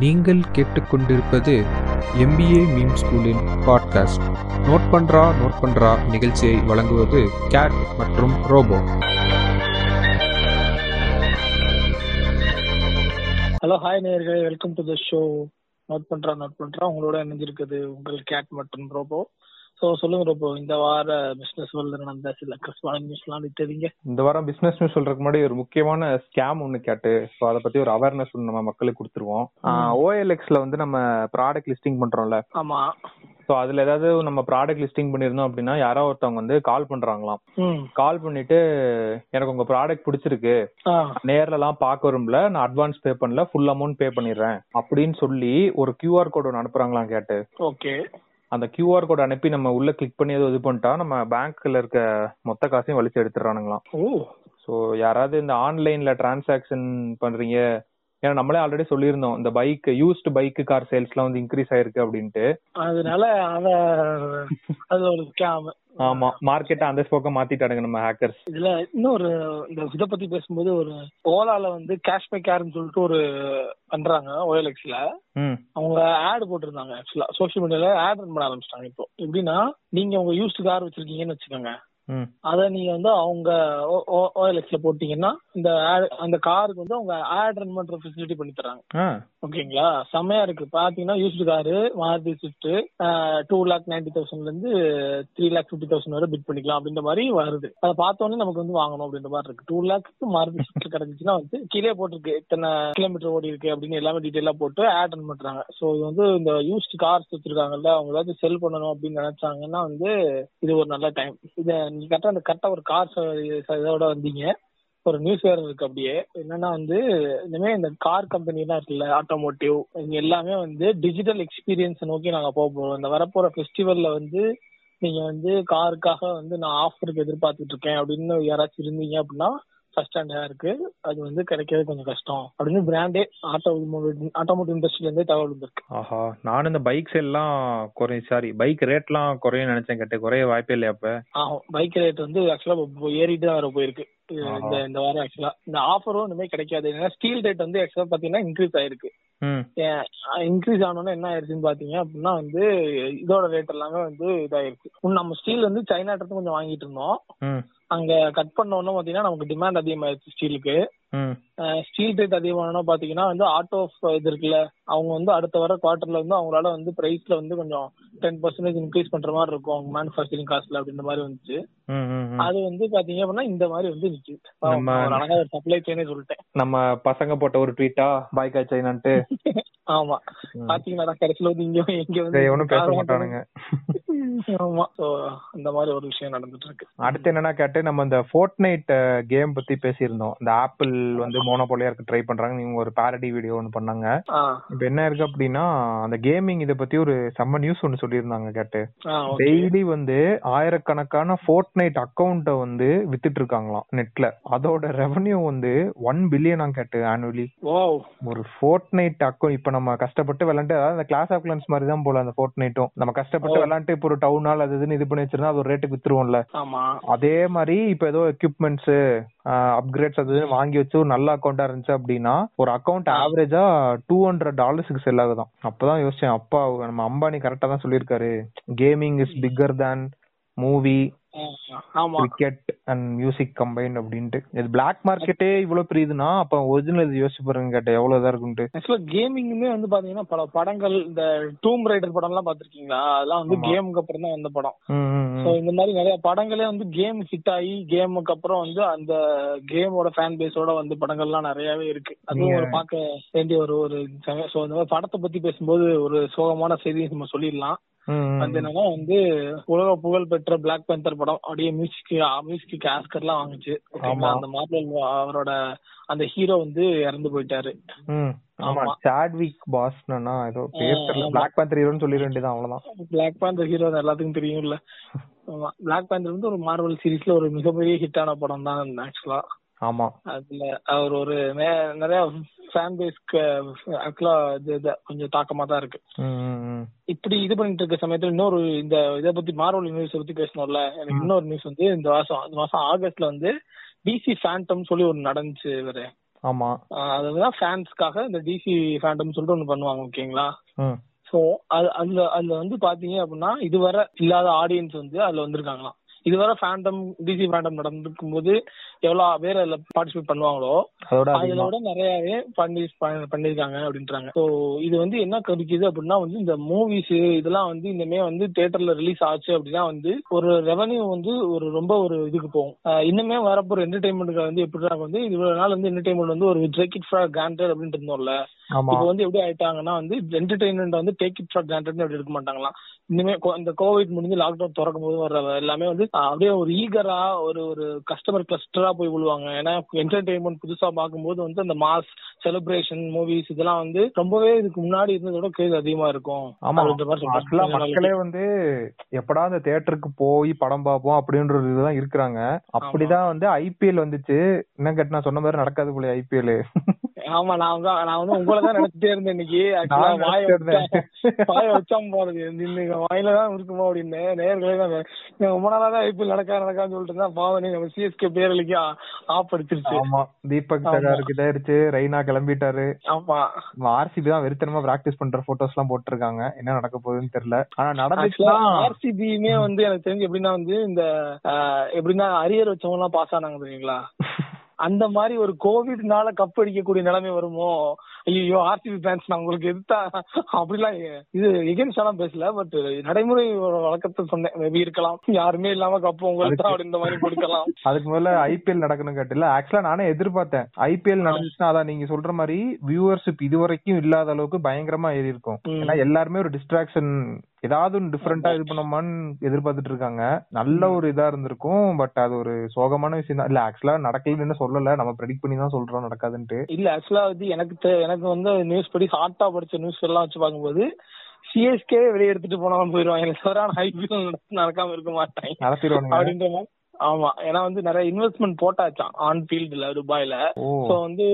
நீங்கள் கேட்டுக்கொண்டிருப்பது MBA meme ஸ்கூலின் பாட்காஸ்ட் நோட் பண்றா நோட் பண்றா நிகழ்ச்சியை வழங்குவது கேட் மற்றும் ரோபோ ஹலோ ஹாய் நேயர்களே. Welcome to the show note பண்றா நோட் பண்றா. உங்களோட இணைஞ்சிருக்குது உங்கள் கேட் மற்றும் ரோபோ ஸோ சொல்லுங்க ரோபோ இந்த வார பிசினஸ் வேர்ல்டு நடந்த சில கஷ்டமான நியூஸ்லாம் தெரியுங்க. இந்த வாரம் பிசினஸ் நியூஸ் சொல்றதுக்கு முன்னாடி ஒரு முக்கியமான ஸ்கேம் ஒன்னு கேட்டு ஸோ அதை பத்தி ஒரு அவேர்னஸ் நம்ம மக்களுக்கு கொடுத்துருவோம். ஓஎல்எக்ஸ்ல வந்து நம்ம ப்ராடக்ட் லிஸ்டிங் பண்றோம்ல. ஆமா. ஸோ அதுல ஏதாவது நம்ம ப்ராடக்ட் லிஸ்டிங் பண்ணிருந்தோம் அப்படின்னா யாரோ ஒருத்தவங்க வந்து கால் பண்றாங்களாம். கால் பண்ணிட்டு எனக்கு உங்க ப்ராடக்ட் பிடிச்சிருக்கு. நேர்ல எல்லாம் பார்க்க விரும்பல. நான் அட்வான்ஸ் பே பண்ணல. ஃபுல் அமௌண்ட் பே பண்ணிடுறேன். அப்படின்னு சொல்லி ஒரு கியூஆர் கோட் ஒன்று அனுப்புறாங்களாம் கேட்டு. ஓகே அந்த கியூஆர் கோட் அனுப்பி நம்ம உள்ள கிளிக் பண்ணி ஏதோ இது பண்ணிட்டா நம்ம பேங்க்ல இருக்க மொத்த காசையும் வலிச்சு எடுத்துறானுங்களாம் ஓ. ஸோ யாராவது இந்த ஆன்லைன்ல டிரான்சாக்ஷன் பண்றீங்க ஏன்னா நம்மளே ஆல்ரெடி சொல்லியிருந்தோம் இந்த பைக் யூஸ்டு பைக் கார் சேல்ஸ்லாம் வந்து இன்க்ரீஸ் ஆயிருக்கு அப்படின்ட்டு. அதனால அவ அது ஒரு ஸ்கேம் ஆமா மார்க்கெட்டை அந்த பக்கம் மாத்திட்டானுங்க நம்ம ஹேக்கர்ஸ் இதுல இன்னொரு இந்த இதை பத்தி பேசும்போது ஒரு ஓலால வந்து கேஷ்பே கேர்னு சொல்லிட்டு ஒரு பண்றாங்க ஓஎல்எக்ஸ்ல அவங்க ஆட் போட்டிருந்தாங்க ஆக்சுவலா சோஷியல் மீடியால ஆட் ரன் பண்ண ஆரம்பிச்சிட்டாங்க இப்போ. எப்படின்னா நீங்க உங்க யூஸ்டு கார் வச்சிருக்கீங்கன்னு வச்சுக்கோங்க. அத நீங்க வந்து அவங்க ஓஎல்எக்ஸ்ல போட்டீங்கன்னா இந்த அந்த காருக்கு வந்து அவங்க ஆட் ரன் பண்ற ஃபெசிலிட்டி பண்ணி தராங்க. ஓகேங்களா? செம்மையா இருக்கு. பாத்தீங்கன்னா used car Maruti Swift two lakh ninety தௌசண்ட்ல இருந்து த்ரீ லேக் ஃபிஃப்டி தௌசண்ட் வரை பிட் பண்ணிக்கலாம் அப்படின்ற மாதிரி வருது. அதை பார்த்தோன்னே நமக்கு வந்து வாங்கணும் அப்படின்ற மாதிரி இருக்கு. டூ லேக்ஸ்க்கு மாருதி ஸ்விஃப்ட் கிடைச்சிச்சுன்னா வந்து கீழே போட்டிருக்கு. இத்தனை கிலோமீட்டர் ஓடி இருக்கு அப்படின்னு எல்லாமே டீட்டெயிலா போட்டு ஆட் ரன் பண்றாங்க. ஸோ இது வந்து இந்த யூஸ்டு கார்ஸ் வச்சிருக்காங்கல்ல அவங்க ஏதாவது செல் பண்ணணும் அப்படின்னு நினைச்சாங்கன்னா வந்து இது ஒரு நல்ல டைம் இதை நீங்க கரெக்டா அந்த கரெக்டா ஒரு கார் இதோட வந்தீங்க. ஒரு நியூஸ் வேற இருக்கு அப்படியே. என்னன்னா வந்து இனிமே இந்த கார் கம்பெனி எல்லாம் இருக்குல்ல ஆட்டோமோட்டிவ் இங்க எல்லாமே வந்து டிஜிட்டல் எக்ஸ்பீரியன்ஸ் நோக்கி நாங்க போக போறோம். இந்த வரப்போற ஃபெஸ்டிவல்ல வந்து நீங்க வந்து காருக்காக வந்து நான் ஆஃபருக்கு எதிர்பார்த்துட்டு இருக்கேன் அப்படின்னு யாராச்சும் இருந்தீங்க அப்படின்னா ஃபர்ஸ்ட் ஹேண்டா இருக்கு. அது வந்து கிடைக்கிறது கொஞ்சம் கஷ்டம். அப்படின்னு பிராண்டே ஆட்டோ ஆட்டோமோட்டிவ் இண்டஸ்ட்ரியில இருந்தே தகவல் வந்திருக்கு. ஆஹா நானும் இந்த பைக்ஸ் எல்லாம் குறை சாரி பைக் ரேட்லாம் குறையும் நினைச்சேன் கேட்டு. குறைய வாய்ப்பே இல்லையா அப்ப ஆகும் பைக் ரேட் வந்து ஆக்சுவலா ஏறிட்டு தான் வர போயிருக்கு. இந்த இந்த வாரம் ஆக்சுவலா இந்த ஆஃபரும் இனிமே கிடைக்காது. ஏன்னா ஸ்டீல் ரேட் வந்து ஆக்சுவலா பாத்தீங்கன்னா இன்க்ரீஸ் ஆயிருக்கு. இன்க்ரீஸ் ஆனோன்னு என்ன ஆயிருச்சுன்னு பாத்தீங்க அப்படின்னா வந்து இதோட ரேட் எல்லாமே வந்து இதாயிருச்சு உம் நம்ம ஸ்டீல் வந்து சைனா இருந்து கொஞ்சம் வாங்கிட்டு இருந்தோம். அங்க கட் பண்ண உடனே பாத்தீங்கன்னா நமக்கு டிமாண்ட் அதிகமாயிருச்சு ஸ்டீலுக்கு ஸ்டீல் ரேட் அதிகமானோன்னா பாத்தீங்கன்னா வந்து ஆட்டோ இது இருக்குல்ல அவங்க வந்து அடுத்த வர குவார்டர்ல வந்து அவங்களால வந்து பிரைஸ்ல வந்து கொஞ்சம் டென் பர்சன்டேஜ் இன்க்ரீஸ் பண்ற மாதிரி இருக்கும். அவங்க மேனுஃபேக்சரிங் காஸ்ட்ல அப்படின்ற மாதிரி வந்துச்சு. அது வந்து பாத்தீங்க அப்படின்னா இந்த மாதிரி வந்து ஒரு அழகா ஒரு சப்ளை செயினே சொல்லிட்டேன். நம்ம பசங்க போட்ட ஒரு ட்வீட்டா பாய்க் ஆச்சாயினான்ட்டு ஆமா. பாத்தீங்கன்னா கடைசியில வந்து இங்க இங்க வந்து பேச மாட்டானுங்க. ஆமா. அந்த மாதிரி ஒரு விஷயம் நடந்துட்டு இருக்கு அடுத்து என்னன்னா கேட்டு நம்ம இந்த ஃபோர்ட் நைட் கேம் பத்தி பேசியிருந்தோம். இந்த ஆப்பிள் வந்து மோனோபோலியா இருக்க ட்ரை பண்றாங்க. நீங்க ஒரு பாரடி வீடியோ ஒன்னு பண்ணாங்க. இப்ப என்ன இருக்கு அப்படின்னா அந்த கேமிங் இத பத்தி ஒரு செம்ம நியூஸ் ஒன்னு சொல்லியிருந்தாங்க கேட்டு. டெய்லி வந்து ஆயிரக்கணக்கான ஃபோர்ட் நைட் அக்கௌண்ட்டை வந்து வித்துட்டு இருக்காங்களாம் நெட்ல அதோட ரெவன்யூ வந்து ஒன் பில்லியனா கேட்டு ஆனுவலி ஒரு ஃபோர்ட் நைட் அக்கௌண்ட் இப்ப நம்ம கஷ்டப்பட்டு விளாண்டு அதாவது அந்த கிளாஸ் ஆஃப் கிளான்ஸ் மாதிரி தான் போல அந்த ஃபோர்ட் நைட்டும் நம்ம கஷ்டப்பட்டு ஓ. விளாண்டு இப்போ ஒரு டவுன் ஹால் அது இதுன்னு இது பண்ணி வச்சிருந்தா அது ஒரு ரேட்டுக்கு வித்துருவோம்ல. ஆமா. அதே மாதிரி இப்ப ஏதோ எக்யூப்மெண்ட்ஸ் அப்கிரேட்ஸ் அது வாங்கி வச்சு ஒரு நல்ல அக்கௌண்டா இருந்துச்சு அப்படின்னா ஒரு அக்கௌண்ட் ஆவரேஜா டூ ஹண்ட்ரட் டாலர்ஸ்க்கு செல் ஆகுதான் அப்பதான் யோசிச்சேன் அப்பா நம்ம அம்பானி கரெக்டா தான் சொல்லியிருக்காரு. Gaming is bigger than movie cricket and music combine அப்படின்ட்டு. இது பிளாக் மார்க்கெட்டே இவ்வளவு பெரியதுன்னா அப்ப ஒரிஜினல் இது யோசிச்சு பாருங்க கேட்ட எவ்வளவு இதா இருக்குன்ட்டு. ஆக்சுவலா கேமிங்குமே வந்து பாத்தீங்கன்னா பல படங்கள் இந்த டூம் ரைடர் படம் எல்லாம் பாத்திருக்கீங்களா? அதெல்லாம் வந்து. கேமுக்கு அப்புறம் தான் வந்த படம். சோ இந்த மாதிரி நிறைய படங்களே வந்து கேம் ஹிட் ஆகி கேமுக்கு அப்புறம் வந்து அந்த கேமோட ஃபேன் பேஸோட வந்து படங்கள்லாம் நிறையவே இருக்கு. அதுவும் ஒரு பார்க்க வேண்டிய ஒரு ஒரு சோ இந்த மாதிரி படத்தை பத்தி பேசும்போது ஒரு சோகமான செய்தி நம்ம சொல்லிடலாம். வந்து என்னன்னா வந்து உலக புகழ் பெற்ற பிளாக் பேந்தர் படம். அப்படியே மியூசிக் மியூசிக் ஆஸ்கர் எல்லாம் வாங்குச்சு. அந்த மார்வல் அவரோட அந்த ஹீரோ வந்து இறந்து போயிட்டாரு. ஆமா. சாட்விக் பாஸ்னா ஏதோ பேர் தெரியல. பிளாக் பேந்தர் ஹீரோன்னு சொல்லிட வேண்டியதான் அவ்வளவுதான். பிளாக் பேந்தர் ஹீரோ எல்லாத்துக்கும் தெரியும்ல. பிளாக் பேந்தர் வந்து ஒரு மார்வல் சீரிஸ்ல ஒரு மிகப்பெரிய ஹிட்டான படம் தான் ஆக்சுவலா ஆமா. அதுல அவர் ஒரு நிறைய ஃபேன் பேஸ்க்கு ஆக்சுவலா கொஞ்சம் தாக்கமா தான் இருக்கு. இப்படி இது பண்ணிட்டு இருக்க சமயத்துல இன்னொரு இந்த இத பத்தி மார்வல் நியூஸ் பத்தி பேசணும்ல எனக்கு இன்னொரு நியூஸ் வந்து இந்த மாசம் இந்த மாசம் ஆகஸ்ட்ல வந்து டிசி ஃபேண்டம் சொல்லி ஒரு நடந்துச்சு இவரு. ஆமா. அதுதான் ஃபேன்ஸ்க்காக இந்த டிசி ஃபேண்டம் சொல்லிட்டு ஒண்ணு பண்ணுவாங்க ஓகேங்களா? சோ அது அதுல அதுல வந்து பாத்தீங்க அப்படின்னா இதுவரை இல்லாத ஆடியன்ஸ் வந்து அதுல வந்திருக்காங்களாம். இதுவரை ஃபேண்டம் டிசி ஃபேண்டம் நடந்திருக்கும் போது எவ்வளவு பேர் அதுல பார்ட்டிசிபேட் பண்ணுவாங்களோ அதோட விட நிறையவே பண்ணி பண்ணிருக்காங்க அப்படின்றாங்க. ஸோ இது வந்து என்ன கிடைக்குது அப்படின்னா வந்து இந்த மூவிஸ் இதெல்லாம் வந்து இனிமே வந்து தியேட்டர்ல ரிலீஸ் ஆச்சு அப்படின்னா வந்து ஒரு ரெவன்யூ வந்து ஒரு ரொம்ப ஒரு இதுக்கு போகும். இன்னுமே வரப்போற என்டர்டைன்மெண்ட்டுக்கு வந்து எப்படி வந்து இவ்வளவு நாள் வந்து என்டர்டைன்மெண்ட் வந்து ஒரு டேக் இட் ஃபார் கிராண்டட் அப்படின்ட்டு இருந்தோம்ல. இப்போ வந்து எப்படி ஆயிட்டாங்கன்னா வந்து என்டர்டைன்மெண்ட் வந்து டேக் இட் ஃபார் கிராண்டட் அப்படி எடுக்க மாட்டாங்களாம். இனிமே இந்த கோவிட் முடிஞ்சு லாக்டவுன் திறக்கும் போது வர எல்லாமே வந்து அப்படியே ஒரு ஈகரா ஒரு ஒரு கஸ்டமர் கிளஸ்டரா போய் விழுவாங்க. ஏன்னா என்டர்டைன்மெண்ட் புதுசா பார்க்கும்போது வந்து அந்த மாஸ் செலிப்ரேஷன் மூவிஸ் இதெல்லாம் வந்து ரொம்பவே இதுக்கு முன்னாடி இருந்ததோட கிரேஸ் அதிகமா இருக்கும். ஆமா. மக்களே வந்து எப்படா அந்த தியேட்டருக்கு போய் படம் பார்ப்போம் அப்படின்ற ஒரு இதுதான் இருக்கிறாங்க. அப்படிதான் வந்து ஐபிஎல் வந்துச்சு. என்ன கேட்டு நான் சொன்ன மாதிரி நடக்காது போல ஐபிஎல் ஆமா நான் நான் வந்து உங்களை தான் நினைச்சிட்டே இருந்தேன் இன்னைக்கு. வாய வாய வச்சாம போறது. இன்னைக்கு வாயில தான் இருக்குமோ அப்படின்னு. நேர்களே தான் ரொம்ப நாளா தான் ஐபிஎல் நடக்கா நடக்கான்னு சொல்லிட்டு தான் பாவம் நீங்க சிஎஸ்கே பேரலிக்கு ஆப் அடிச்சிருச்சு. ஆமா. தீபக். சகாருக்கு இதாயிருச்சு ரெய்னா கிளம்பிட்டாரு. ஆமா. ஆர்சிபி தான் வெறித்தனமா பிராக்டிஸ் பண்ற போட்டோஸ் எல்லாம் போட்டிருக்காங்க. என்ன நடக்க போகுதுன்னு தெரியல. ஆனா நடந்துச்சுன்னா ஆர்சிபியுமே வந்து எனக்கு தெரிஞ்சு எப்படின்னா வந்து இந்த எப்படின்னா அரியர் வச்சவங்க எல்லாம் பாஸ் ஆனாங்க தெரியுங்களா? அந்த மாதிரி ஒரு கோவிட்னால கப் அடிக்கக்கூடிய நிலைமை வருமோ? ஐயோ ஆர்சிபி ஃபேன்ஸ் நான் உங்களுக்கு எதிர்த்தா அப்படிலாம் இது எகென்ஸ்டாலாம் பேசல பட் நடைமுறை வழக்கத்தை சொன்னேன். மேபி இருக்கலாம். யாருமே இல்லாம கப் உங்களுக்கு தான் இந்த மாதிரி கொடுக்கலாம். அதுக்கு முதல்ல ஐபிஎல் நடக்கணும் கேட்டில ஆக்சுவலா நானே எதிர்பார்த்தேன். ஐபிஎல் நடந்துச்சுன்னா அதான் நீங்க சொல்ற மாதிரி வியூவர்ஷிப் இது வரைக்கும் இல்லாத அளவுக்கு பயங்கரமா ஏறி இருக்கும். ஏன்னா எல்லாருமே ஒரு டிஸ்ட்ராக்ஷன் ஏதாவது ஒன்று டிஃப்ரெண்டா இது பண்ணோமான்னு எதிர்பார்த்துட்டு இருக்காங்க நல்ல ஒரு இதா இருந்திருக்கும் பட் அது ஒரு சோகமான விஷயம் தான். இல்ல ஆக்சுவலா நடக்கலன்னு சொல்லல. நம்ம ப்ரெடிக்ட் பண்ணி தான் சொல்றோம் நடக்காதுன்ட்டு. இல்ல ஆக்சுவலா வந்து எனக்கு எனக்கு வந்து நியூஸ் படி ஹாட்டா படிச்ச நியூஸ் எல்லாம் வச்சு பார்க்கும்போது சிஎஸ்கே வெளியே எடுத்துட்டு போனாலும் போயிருவாங்க. எனக்கு ஐபிஎல் நடக்காம இருக்க மாட்டாங்க. நடத்திடுவானுங்க அப்படின்ற மாதிரி. ஆமா. ஏன்னா வந்து நிறைய இன்வெஸ்ட்மெண்ட் போட்டாச்சான் ஆன் ஃபீல்டுல துபாயில. சோ வந்து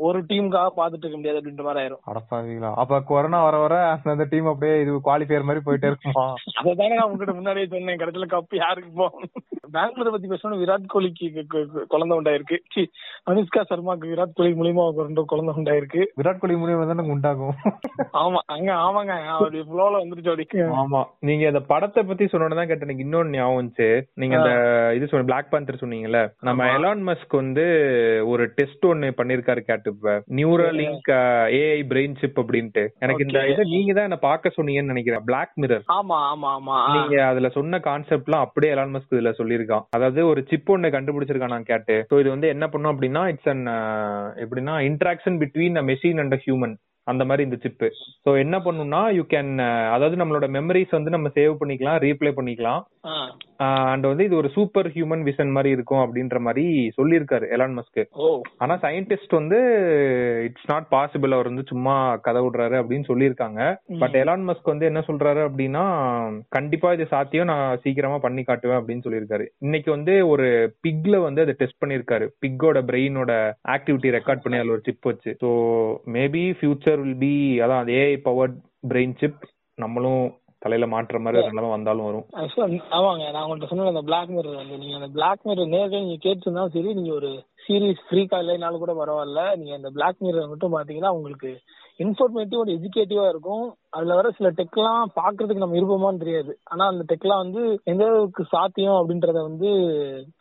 ஒரு டீமுக்காக பாத்துட்டு இருக்க முடியாது அப்படின்ற மாதிரி ஆயிரும். அடப்பாவீங்களா அப்ப கொரோனா வர வர அந்த டீம் அப்படியே இது குவாலிஃபையர் மாதிரி போயிட்டே இருக்குமா. அதானே நான் உங்ககிட்ட முன்னாடியே சொன்னேன். கடைசியில கப் யாருக்கு போகும் பெங்களூரை பத்தி பேசணும் விராட் கோலிக்கு குழந்தை உண்டாயிருக்கு. சி, அனுஷ்கா சர்மாக்கு விராட் கோலி மூலியமா ஒரு குழந்தை உண்டாயிருக்கு. விராட் கோலி மூலியமா தானே உண்டாகும். ஆமா. அங்க ஆமாங்க. அப்படி ஃப்ளோல வந்துருச்சு அப்படி. ஆமா. நீங்க அந்த படத்தை பத்தி சொன்னோன்னு தான் கேட்ட எனக்கு இன்னொன்னு ஞாபகம் நீங்க அந்த இது சொன்ன பிளாக் பேந்தர் சொன்னீங்கல்ல நம்ம. எலான் மஸ்க் வந்து ஒரு டெஸ்ட் ஒன்னு பண்ணிருக்காரு கேட்டு இப்ப நியூரலிங்க் ஏஐ பிரெயின் சிப் அப்படின்ட்டு. எனக்கு இந்த. இதை நீங்க தான் என்ன பார்க்க சொன்னீங்கன்னு நினைக்கிறேன். பிளாக் மிரர் ஆமா ஆமா ஆமா. நீங்க அதுல சொன்ன கான்செப்ட்லாம் அப்படியே எலான் மஸ்க் இதுல சொல்லியிருக்கான். அதாவது ஒரு சிப் ஒன்னு கண்டுபிடிச்சிருக்கான் நான் கேட்டு. சோ இது வந்து என்ன பண்ணும் அப்படின்னா இட்ஸ் அன் எப்படின்னா interaction between a machine and human அந்த மாதிரி இந்த சிப்பு சோ என்ன பண்ணும்னா யூ கேன் அதாவது நம்மளோட மெமரிஸ் வந்து நம்ம சேவ் பண்ணிக்கலாம் ரீப்ளே பண்ணிக்கலாம். அண்ட் வந்து இது ஒரு சூப்பர் ஹியூமன் விஷன் மாதிரி இருக்கும் அப்படின்ற மாதிரி சொல்லியிருக்காரு எலான் மஸ்க் ஓ. ஆனா சயின்டிஸ்ட் வந்து இட்ஸ் நாட் பாசிபிள் அவர் வந்து சும்மா கதை விடுறாரு அப்படின்னு சொல்லியிருக்காங்க. பட் எலான் மஸ்க் வந்து என்ன சொல்றாரு அப்படின்னா கண்டிப்பா இது சாத்தியம் நான் சீக்கிரமா பண்ணி காட்டுவேன் அப்படின்னு சொல்லியிருக்காரு. இன்னைக்கு வந்து ஒரு பிக்ல வந்து அதை டெஸ்ட் பண்ணிருக்காரு பிக்கோட பிரெயினோட ஆக்டிவிட்டி ரெக்கார்ட் பண்ணி அதுல ஒரு சிப் வச்சு. So maybe future will be அதான் ஏஐ பவர்ட் பிரெயின் சிப் நம்மளும் தலையில மாற்ற மாதிரி ஒரு நிலைமை வந்தாலும் வரும். ஆமாங்க. நான் உங்கள்ட்ட சொன்ன அந்த பிளாக் மிரர் வந்து. நீங்க அந்த பிளாக் மிரர் நேரடியாக நீங்க கேட்டிருந்தாலும் சரி நீங்க ஒரு சீரிஸ் ஃப்ரீ இல்லைனாலும் கூட பரவாயில்ல. நீங்க அந்த பிளாக் மிரர் மட்டும் பாத்தீங்கன்னா உங்களுக்கு இன்ஃபர்மேட்டிவ் ஒரு எஜுகேட்டிவா இருக்கும். அதுல வர சில டெக்லாம் பாக்குறதுக்கு நம்ம இருப்போமான்னு தெரியாது. ஆனா அந்த டெக்லாம் வந்து எந்த அளவுக்கு சாத்தியம் அப்படின்றத வந்து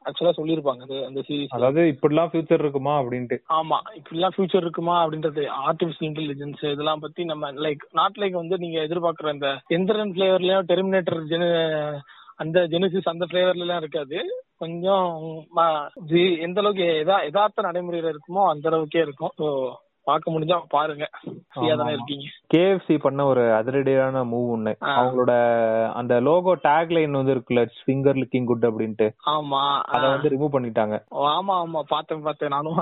ஆக்சுவலா சொல்லியிருப்பாங்க. அது அந்த சீரிஸ் அதாவது இப்படிலாம் ஃபியூச்சர் இருக்குமா அப்படின்ட்டு. ஆமா. இப்படிலாம் ஃபியூச்சர் இருக்குமா அப்படின்றது ஆர்டிபிஷியல் இன்டெலிஜென்ஸ் இதெல்லாம் பத்தி நம்ம லைக் நாட் லைக் வந்து நீங்க எதிர்பார்க்குற அந்த எந்திரன் பிளேவர்லயும் டெர்மினேட்டர் அந்த ஜெனிசிஸ் அந்த பிளேவர்ல எல்லாம் இருக்காது. கொஞ்சம் எந்த அளவுக்கு எதா யதார்த்த நடைமுறையில இருக்குமோ அந்த அளவுக்கே இருக்கும். ஸோ பார்க்க முடிஞ்சா பாருங்க. இருக்கீங்க. கேஎஃப்சி பண்ண ஒரு அதிரடியான மூவ் ஒண்ணு. அவங்களோட அந்த லோகோ டேக் லைன் வந்து இருக்குல்ல ஃபிங்கர் லிக்கிங் குட் அப்படின்ட்டு. ஆமா. அத வந்து ரிமூவ் பண்ணிட்டாங்க. ஆமா ஆமா. பார்த்தேன் பார்த்தேன். நானும்.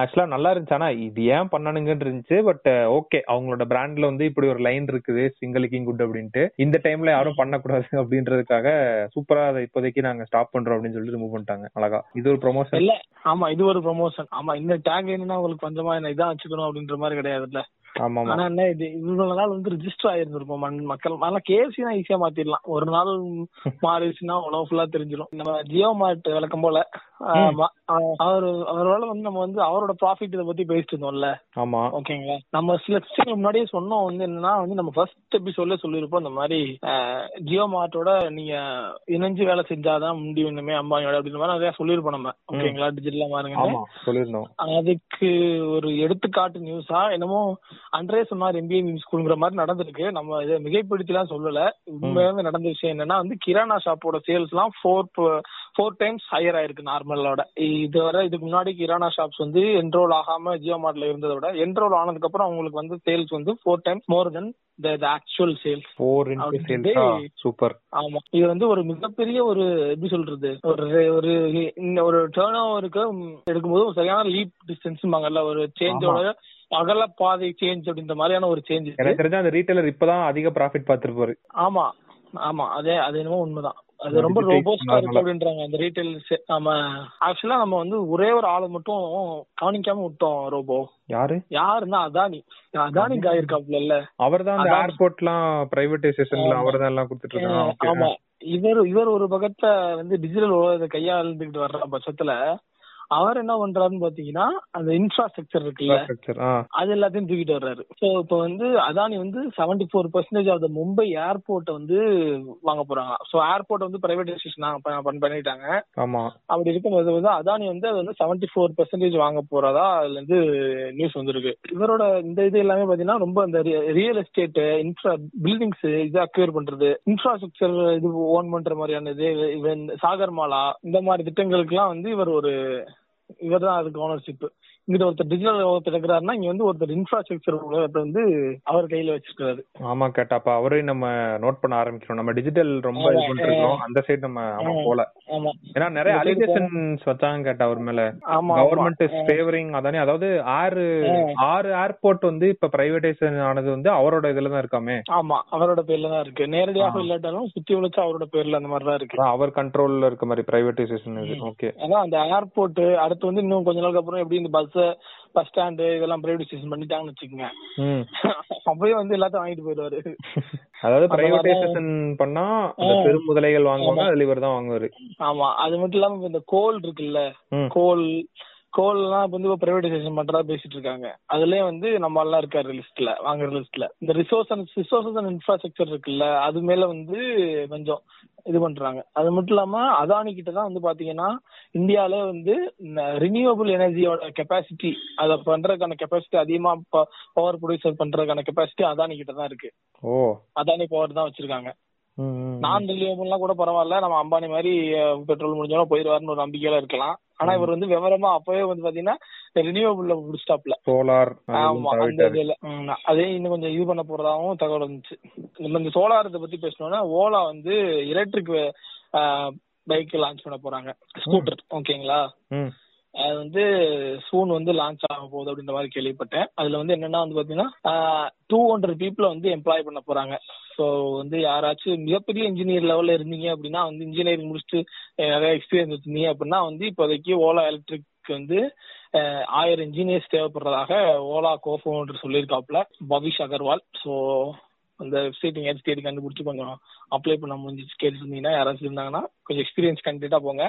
ஆக்சுவலா நல்லா இருந்துச்சு. ஆனா இது ஏன் பண்ணனுங்கன்னு இருந்துச்சு. பட் ஓகே அவங்களோட பிராண்ட்ல வந்து இப்படி ஒரு லைன் இருக்குது சிங்கிள் லிக்கிங் குட் அப்படின்ட்டு. இந்த டைம்ல யாரும் பண்ணக்கூடாது அப்படின்றதுக்காக சூப்பரா அதை இப்போதைக்கு நாங்க ஸ்டாப் பண்றோம் அப்படின்னு சொல்லிட்டு ரிமூவ் பண்ணிட்டாங்க. அழகா. இது ஒரு ப்ரொமோஷன் இல்ல. ஆமா இது ஒரு ப்ரொமோஷன் ஆமா இந்த டேக் என்னன்னா உங்களுக்கு கொஞ்சமா என்ன இதான் இருக்கணும் அப்படின்ற மாதிரி கிடையாதுல்ல? ஆனா என்ன இது இவ்வளவு நாள் வந்து ரிஜிஸ்டர் ஆயிருந்திருக்கும். மண் மக்கள் ஆனா கேஎஃப்சி தான் ஈஸியா மாத்திடலாம். ஒரு நாள் மாறிடுச்சுன்னா உலகம் ஃபுல்லா தெரிஞ்சிடும். நம்ம ஜியோ மார்ட் விளக்கம் போல அவரு அவரோட வந்து நம்ம வந்து அவரோட ப்ராஃபிட் இதை பத்தி பேசிட்டு இருந்தோம்ல. ஆமா. ஓகேங்களா நம்ம சில விஷயங்கள் முன்னாடியே சொன்னோம். வந்து என்னன்னா வந்து நம்ம ஃபர்ஸ்ட் எபிசோட்ல சொல்லியிருப்போம் இந்த மாதிரி ஜியோ மார்ட்டோட நீங்க இணைஞ்சு வேலை செஞ்சாதான் முடியும் இனிமே அம்பானியோட அப்படின்ற மாதிரி நிறைய சொல்லியிருப்போம் நம்ம. ஓகேங்களா டிஜிட்டலா மாறுங்க அதுக்கு ஒரு எடுத்துக்காட்டு நியூஸா என்னமோ அன்றே சொன்னார் எம்பிஏ மீம் ஸ்கூல்ங்கிற மாதிரி நடந்திருக்கு. நம்ம இதை மிகைப்படுத்திலாம் சொல்லல. உண்மையாவே நடந்த விஷயம் என்னன்னா வந்து கிரானா ஷாப்போட சேல்ஸ் எல்லாம் ஃபோர் ஃபோர் டைம்ஸ் ஹையர் ஆயிருக்கு நார்மலோட இதுவரை இதுக்கு முன்னாடி கிரானா ஷாப்ஸ் வந்து என்ரோல் ஆகாம ஜியோ மார்ட்ல இருந்ததை விட என்ரோல் ஆனதுக்கு அப்புறம் அவங்களுக்கு வந்து சேல்ஸ் வந்து four times more than the actual sales super ஆமா. இது வந்து ஒரு மிகப்பெரிய ஒரு எப்படி சொல்றது ஒரு ஒரு ஒரு டேர்ன் ஓவருக்கு எடுக்கும்போது சரியான லீப் டிஸ்டன்ஸ் ஒரு சேஞ்சோட அகல பாதை சேஞ்ச் அப்படின்ற மாதிரியான ஒரு சேஞ்ச் எனக்கு தெரிஞ்ச அந்த ரீட்டைலர் இப்பதான் அதிக ப்ராஃபிட் பாத்துருப்பாரு ஆமா ஆமா. அதே அது என்னமோ உண்மைதான். அது ரொம்ப ரோபோஸ்டா இருக்கு. அப்படின்றாங்க. அந்த ரீட்டைல் நம்ம ஆக்சுவலா நம்ம வந்து ஒரே ஒரு ஆளை மட்டும் கவனிக்காம விட்டோம் ரோபோ. யாரு? யாருன்னா அதானி. அதானி காயிருக்காப்ல இல்ல அவர் தான் அந்த. ஏர்போர்ட்லாம் பிரைவேடைசேஷன்ல அவர் தான் எல்லாம் கொடுத்துட்டு இருக்காங்க. ஆமா. இவர் இவர் ஒரு பக்கத்தை வந்து டிஜிட்டல் உலகத்தை கையாளுந்துகிட்டு வர்ற பட்சத்துல அவர் என்ன பண்றாருன்னு பாத்தீங்கன்னா அந்த இன்ஃப்ராஸ்ட்ரக்சர் இருக்குல்ல அது எல்லாத்தையும் தூக்கிட்டு வர்றாரு. சோ இப்ப வந்து அதானி வந்து 74% four percentage of the Mumbai ஏர்போர்ட்டை வந்து வாங்க போறாங்க. சோ ஏர்போர்ட் வந்து பிரைவேடைசேஷன் பண்ணிட்டாங்க. ஆமா. அப்படி இருக்கும்போது வந்து அதானி வந்து அது வந்து 74% ஃபோர் பர்சன்டேஜ் வாங்க போறதா அதுல இருந்து நியூஸ் வந்திருக்கு. இவரோட இந்த இது எல்லாமே பாத்தீங்கன்னா ரொம்ப இந்த ரியல் எஸ்டேட் இன்ஃப்ரா பில்டிங்ஸ் இது அக்யூர் பண்றது. இன்ஃப்ராஸ்ட்ரக்சர் இது ஓன் பண்ற மாதிரியான இது இவன் சாகர்மாலா இந்த மாதிரி திட்டங்களுக்குலாம் வந்து இவர் ஒரு இவர் தான் அதுக்கு ஓனர்ஷிப் இங்கிட்ட ஒருத்தர் டிஜிட்டல் உலகத்தை இருக்கிறாருன்னா இங்க வந்து ஒருத்தர் இன்ஃப்ராஸ்ட்ரக்சர் உலகத்தை வந்து அவர் கையில வச்சிருக்காரு ஆமா கேட்டா அப்ப அவரையும் நம்ம நோட் பண்ண ஆரம்பிக்கிறோம் நம்ம டிஜிட்டல் ரொம்ப இது இருக்கோம் அந்த சைடு நம்ம ஆமா. போல. ஆமா. ஏன்னா நிறைய அலிகேஷன்ஸ் வச்சாங்க கேட்டா அவர் மேல. ஆமா கவர்மெண்ட் இஸ். ஃபேவரிங் அதானே அதாவது ஆறு. ஆறு ஏர்போர்ட் வந்து இப்ப பிரைவேடைசேஷன் ஆனது வந்து அவரோட இதுல தான் இருக்காமே. ஆமா அவரோட பேர்ல தான் இருக்கு. நேரடியாக. இல்லாட்டாலும் சுத்தி உழைச்சு அவரோட பேர்ல அந்த மாதிரி தான் இருக்கு. அதான் அவர் கண்ட்ரோல்ல இருக்க மாதிரி பிரைவேடைசேஷன் இது. ஓகே ஏன்னா அந்த ஏர்போர்ட் அடுத்து வந்து இன்னும் கொஞ்ச நாளுக்கு அப்புறம் எப்படி இந்த பஸ் பஸ் ஸ்டாண்டு இதெல்லாம் பிரைவேடைசேஷன் பண்ணிட்டாங்கன்னு வச்சுக்கோங்க ம் அப்பவே வந்து எல்லாத்தையும் வாங்கிட்டு போயிடுவாரு அதாவது பிரைவேடைசேஷன் பண்ணா. பெரும் முதலைகள் வாங்குவாங்க. அதுல இவர் தான் வாங்குவாரு ஆமா அது மட்டும் இல்லாம இந்த கோல் இருக்குல்ல. கோல் கோல் எல்லாம் இப்ப வந்து பிரைவேடைசேஷன் பண்றதா பேசிட்டு இருக்காங்க அதுலயே வந்து நம்ம எல்லாம் இருக்காரு லிஸ்ட்ல வாங்குற லிஸ்ட்ல இந்த resource and resources and infrastructure இருக்குல்ல அது மேல வந்து கொஞ்சம் இது பண்றாங்க. அது மட்டும் இல்லாம அதானி கிட்ட தான் வந்து பாத்தீங்கன்னா இந்தியால வந்து ரினியூவபிள் எனர்ஜியோட கெப்பாசிட்டி அத பண்றதுக்கான கெப்பாசிட்டி அதிகமா பவர் ப்ரொடியூசர் பண்றதுக்கான கெப்பாசிட்டி அதானி கிட்ட தான் இருக்கு. அதானி பவர் தான் வச்சிருக்காங்க. நான் ரினியூவபிள்லாம் கூட பரவாயில்ல. நம்ம அம்பானி மாதிரி பெட்ரோல் முடிஞ்சாலும் போயிடுவாருன்னு ஒரு நம்பிக்கையில இருக்கலாம். ஆனா இவர் வந்து விவரமா அப்பவே வந்து பாத்தீங்கன்னா ரினியூவபிள்ல முடிச்சிட்டாப்ல சோலார் ஆமா அந்த இதுல. அதே இன்னும் கொஞ்சம் இது பண்ண போறதாவும் தகவல் வந்துச்சு நம்ம இந்த சோலார் இதை பத்தி பேசணும்னா ஓலா வந்து எலக்ட்ரிக் பைக் லான்ச் பண்ண போறாங்க. ஸ்கூட்டர் ஓகேங்களா அது வந்து சூன் வந்து லான்ச் ஆக போகுது அப்படின்ற மாதிரி கேள்விப்பட்டேன். அதுல வந்து என்னன்னா வந்து பாத்தீங்கன்னா டூ ஹண்ட்ரட் பீப்புள வந்து எம்ப்ளாய் பண்ண போறாங்க. ஸோ வந்து யாராச்சும் மிகப்பெரிய இன்ஜினியர் லெவல்ல இருந்தீங்க அப்படின்னா வந்து இன்ஜினியரிங் முடிச்சுட்டு நிறைய எக்ஸ்பீரியன்ஸ் வச்சிருந்தீங்க அப்படின்னா வந்து இப்போதைக்கு ஓலா எலக்ட்ரிக் வந்து ஆயிரம் இன்ஜினியர்ஸ் தேவைப்படுறதாக ஓலா கோஃபோன்ற சொல்லியிருக்காப்ல பவிஷ் அகர்வால். ஸோ அந்த வெப்சைட் நீங்க தேடி கண்டுபிடிச்சு கொஞ்சம் அப்ளை பண்ண முடிஞ்சிச்சு. கேட்டுருந்தீங்கன்னா யாராச்சும் இருந்தாங்கன்னா கொஞ்சம் எக்ஸ்பீரியன்ஸ் கண்டிப்பா போங்க.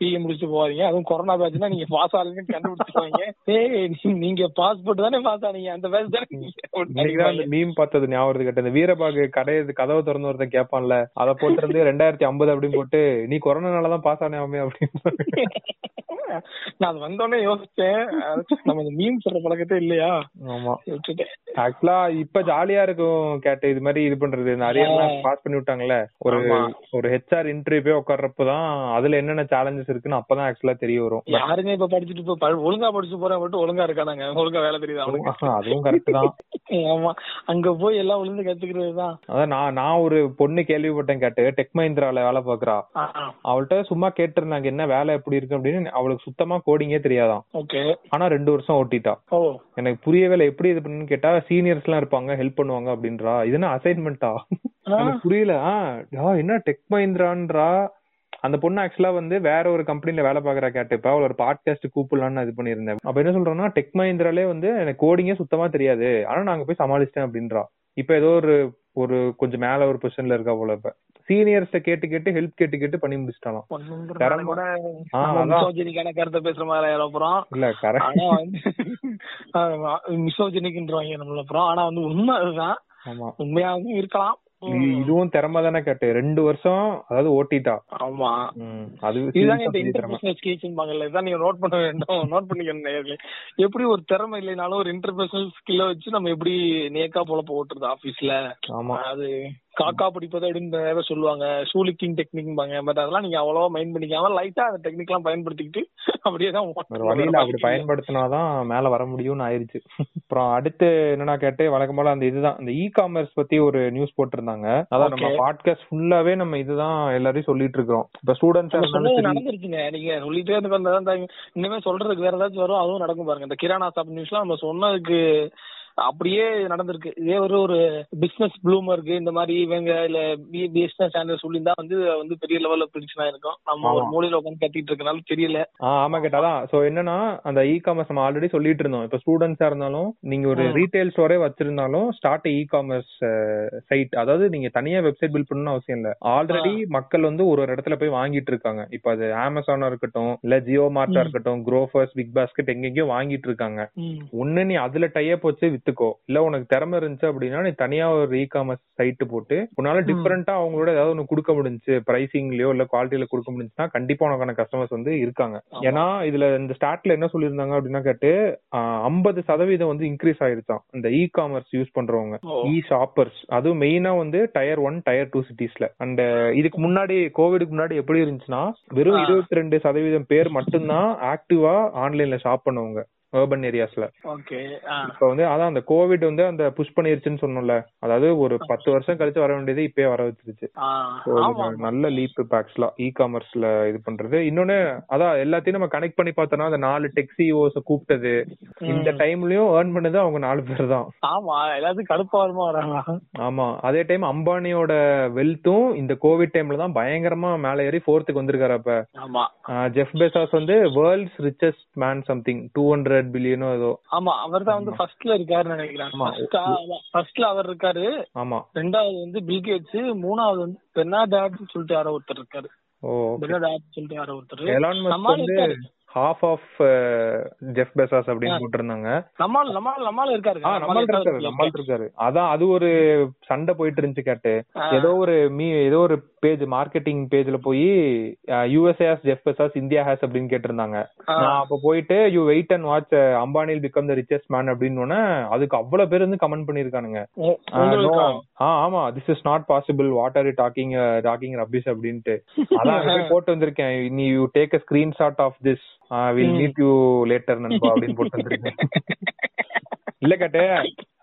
பிஏ முடிச்சு போவாதீங்க அதுவும் கொரோனா பேட்ச்னா நீங்க பாஸ் ஆகுதுன்னு கண்டுபிடிச்சிருவாங்க ஏய் நீங்க பாஸ்போர்ட் தானே பாஸ் ஆனீங்க. அந்த பேட்ச் தானே மீம் பார்த்தது ஞாபகம் கேட்ட இந்த வீரபாகு கடை கதவை திறந்து ஒருத்தன் கேட்பான்ல. அதை போட்டிருந்து ரெண்டாயிரத்தி ஐம்பது அப்படின்னு போட்டு நீ கொரோனாலதான் பாஸ் ஆனே அப்படின்னு நான் அது வந்தோடனே யோசிச்சேன். நம்ம இந்த மீன் சொல்ற பழக்கத்தே இல்லையா? ஆமா. ஆக்சுவலா இப்ப ஜாலியா இருக்கும் கேட்டு. இது மாதிரி இது பண்றது அரியர்லாம் பாஸ் பண்ணி விட்டாங்கல்ல. ஒரு. ஒரு ஹெச்ஆர் இன்டர்வியூ உட்கார்றப்பதான் அதுல என்னென்ன சேலஞ்சஸ் இருக்குன்னு அப்பதான் ஆக்சுவலா தெரிய வரும். யாருமே இப்ப படிச்சுட்டு இப்ப ஒழுங்கா படிச்சு போறேன் மட்டும் ஒழுங்கா இருக்கானாங்க. ஒழுங்கா வேலை தெரியுது அதுவும் கரெக்ட் தான். ஆமா. அங்க போய் எல்லாம் விழுந்து கத்துக்கிறது தான். அதான் நான் நான் ஒரு பொண்ணு கேள்விப்பட்டேன் கேட்டு டெக் மஹிந்திரால வேலை பாக்குறா அவள்கிட்ட சும்மா கேட்டிருந்தாங்க என்ன வேலை எப்படி இருக்கு? அப்படின்னு அவளுக்கு சுத்தமா கோடிங்கே தெரியாதாம் ஓகே. ஆனா ரெண்டு வருஷம் ஓட்டிட்டா. எனக்கு புரியவே இல்லை எப்படி இது பண்ணுன்னு கேட்டா சீனியர்ஸ் எல்லாம் இருப்பாங்க ஹெல்ப் பண்ணுவாங்க அப்படின்றா. இது என்ன அசைன்மெண்டா ஆ. எனக்கு புரியல. என்ன டெக் மஹிந்திரான்றா? அந்த பொண்ணு ஆக்சுவலா வந்து வேற ஒரு கம்பெனில வேலை பாக்குறா கேட்டுப்பா அவளோட ஒரு பாட்காஸ்ட் கூப்பிடலாம்னு இது பண்ணியிருந்தேன். அப்ப என்ன சொல்றேன்னா டெக் மஹிந்திராலே வந்து எனக்கு கோடிங்கே சுத்தமா தெரியாது. ஆனா நாங்க போய் சமாளிச்சிட்டேன் அப்படின்றா. இப்ப ஏதோ ஒரு ஒரு கொஞ்சம் மேல ஒரு பொசிஷன்ல இருக்கா போல இப்ப. சீனியர்ஸ்ட கேட்டு கேட்டு ஹெல்ப் கேட்டு கேட்டு பண்ணி முடிச்சிட்டாலாம் கருத்தை பேசுற மாதிரி அப்புறம். இல்ல கரெக்ட் மிசோஜினிக்ன்றவாங்க நம்மள அப்புறம். ஆனா வந்து உண்மை அதுதான். ஆமா. உண்மையாகவும் இருக்கலாம். இது- இதுவும் திறமை தானே கேட்டு. ரெண்டு வருஷம் அதாவது ஓட்டிட்டா. ஆமா. அது இதுதான் இன்டர்பர்சனல் ஸ்கில்ஸ்பாங்கல்ல இதான் நீங்க நோட் பண்ண வேண்டும். நோட் பண்ணிக்கணும். எப்படி ஒரு திறமை இல்லைனாலும் ஒரு இன்டர்பர்சனல் ஸ்கில்ல வச்சு நம்ம எப்படி நேக்கா பொழப்ப ஓட்டுறது ஆபீஸ்ல ஆமா. அது காக்கா பிடிப்பது அப்படின்னு சொல்லுவாங்க. ஷூலிக்கிங் டெக்னிக்பாங்க பட் அதெல்லாம் நீங்க அவ்வளவா மைண்ட் பண்ணிக்காம லைட்டா அந்த டெக்னிக் எல்லாம் பயன்படுத்திக்கிட்டு அப்படியே தான் வழியில அப்படி பயன்படுத்தினாதான் மேல வர முடியும்னு ஆயிருச்சு. அப்புறம் அடுத்து என்னன்னா கேட்டு வழக்கம் போல அந்த இதுதான். இந்த இ காமர்ஸ் பத்தி ஒரு நியூஸ் போட்டிருந்தாங்க. அதான் நம்ம. பாட்காஸ்ட் ஃபுல்லாவே நம்ம இதுதான் எல்லாரையும் சொல்லிட்டு இருக்கோம் இப்ப ஸ்டூடெண்ட்ஸா நடந்துருச்சுங்க நீங்க சொல்லிட்டே இருக்க இனிமே சொல்றதுக்கு வேற ஏதாச்சும் வரும். அதுவும் நடக்கும் பாருங்க. இந்த கிரானா ஷாப் நியூஸ்லாம் நம்ம சொன்னதுக்கு அப்படியே நடந்திருக்கு. இதே ஒரு ஒரு பிசினஸ் ப்ளூமருக்கு இந்த மாதிரி இவங்க இல்ல பிசினஸ் சேனல் சொல்லியிருந்தா வந்து வந்து பெரிய லெவல்ல பிரச்சனை இருக்கும் நம்ம ஒரு. மூலையில உட்காந்து கத்திட்டு இருக்கனால தெரியல. ஆமா கேட்டாதான் சோ என்னன்னா அந்த இ காமர்ஸ் நம்ம ஆல்ரெடி சொல்லிட்டு இருந்தோம். இப்ப ஸ்டூடெண்ட்ஸா இருந்தாலும் நீங்க ஒரு. ரீட்டைல் ஸ்டோரே வச்சிருந்தாலும் ஸ்டார்ட் இ காமர்ஸ் சைட் அதாவது நீங்க தனியா வெப்சைட் பில்ட் பண்ணணும் அவசியம் இல்ல. ஆல்ரெடி மக்கள் வந்து ஒரு ஒரு இடத்துல போய் வாங்கிட்டு இருக்காங்க. இப்ப அது அமேசானா இருக்கட்டும் இல்ல ஜியோ மார்ட்டா. இருக்கட்டும் குரோஃபர்ஸ் பிக் பாஸ்கெட் எங்கெங்கயோ வாங்கிட்டு இருக்காங்க. ஒண்ணு நீ அதுல டைப் வச்சு வித்துக்கோ இல்ல உனக்கு திறமை இருந்துச்சு அப்படின்னா நீ தனியா ஒரு இ காமர்ஸ் சைட் போட்டு உன்னால. டிஃபரெண்டா அவங்களோட ஏதாவது ஒண்ணு கொடுக்க முடிஞ்சுச்சு பிரைசிங்லயோ இல்ல குவாலிட்டியில கொடுக்க முடிஞ்சுச்சுன்னா கண்டிப்பா உனக்கான கஸ்டமர்ஸ் வந்து இருக்காங்க. ஏன்னா இதுல இந்த ஸ்டாட்ல என்ன சொல்லியிருந்தாங்க அப்படின்னா கேட்டு ஐம்பது சதவீதம் வந்து இன்க்ரீஸ் ஆயிருச்சாம் இந்த இ காமர்ஸ் யூஸ் பண்றவங்க. இ ஷாப்பர்ஸ் அதுவும் மெயினா வந்து டயர் ஒன் டயர் டூ சிட்டிஸ்ல அண்ட் இதுக்கு முன்னாடி கோவிடுக்கு முன்னாடி எப்படி இருந்துச்சுன்னா வெறும். இருபத்தி ரெண்டு சதவீதம் பேர் மட்டும்தான் ஆக்டிவா ஆன்லைன்ல ஷாப் பண்ணுவாங்க urban ஏரியாஸ்ல. இப்ப வந்து அதான் அந்த கோவிட் வந்து அந்த புஷ் பண்ணிருச்சுன்னு சொன்னோம்ல அதாவது ஒரு பத்து வருஷம் கழிச்சு வர வேண்டியது இப்பயே வர வச்சிருச்சு. நல்ல லீப் ஆக்சுவலா இ காமர்ஸ்ல இது பண்றது. இன்னொன்னு அதான் எல்லாத்தையும் நம்ம கனெக்ட் பண்ணி பார்த்தோம்னா அந்த நாலு டெக் சிஓஸ் கூப்பிட்டது இந்த. டைம்லயும் ஏர்ன் பண்ணது அவங்க நாலு பேர் தான். ஆமா எல்லாத்துக்கும் கடுப்பா வருமா வராங்களா ஆமா அதே டைம் அம்பானியோட வெல்த்தும் இந்த கோவிட் டைம்ல தான் பயங்கரமா மேல ஏறி ஃபோர்த்துக்கு வந்திருக்காரு அப்ப. ஜெஃப் பெசாஸ் வந்து world's richest man something two hundred பில்லியனோ ஏதோ. ஆமா அவர் தான் வந்து ஃபர்ஸ்ட்ல இருக்காருன்னு நினைக்கிறேன். ஃபர்ஸ்ட்ல அவர் இருக்காரு. ஆமா. ரெண்டாவது வந்து பில்கேட்ஸ் மூணாவது வந்து பெர்னாடாட் சொல்லிட்டு யாரோ ஒருத்தர் இருக்காரு. ஓ பெர்னாடாட் சொல்லிட்டு யாரோ ஒருத்தர். எலான் மஸ்க் வந்து இருக்காரு ஹாஃப் ஆஃப் ஜெஃப் பெசாஸ் அப்படின்னு போட்டிருந்தாங்க. நம்மால் நம்மால் நம்மால் இருக்காரு. ஆ இருக்காரு. நம்மள் இருக்காரு. அதான் அது ஒரு சண்டை போயிட்டு இருந்துச்சு கேட்டு. ஏதோ ஒரு மீ ஏதோ ஒரு பேஜ் மார்க்கெட்டிங் பேஜ்ல போய் USA has Jeff Bezos India has அப்படின்னு கேட்டிருந்தாங்க. நான் அப்ப போயிட்டு யூ வெயிட் அண்ட் வாட்ச் அம்பானில் பிகம் த ரிச்சஸ்ட் மேன் அப்படின்னு அதுக்கு அவ்வளவு பேர் வந்து கமெண்ட் பண்ணிருக்கானுங்க? ஆ ஆமா this is not possible what are talking talking rubbish அப்படின்ட்டு. அதான் போட்டு வந்திருக்கேன். நீ you take a screenshot of this will. Meet you later நண்பா அப்படின்னு போட்டு வந்திருக்கேன் இல்ல கேட்டு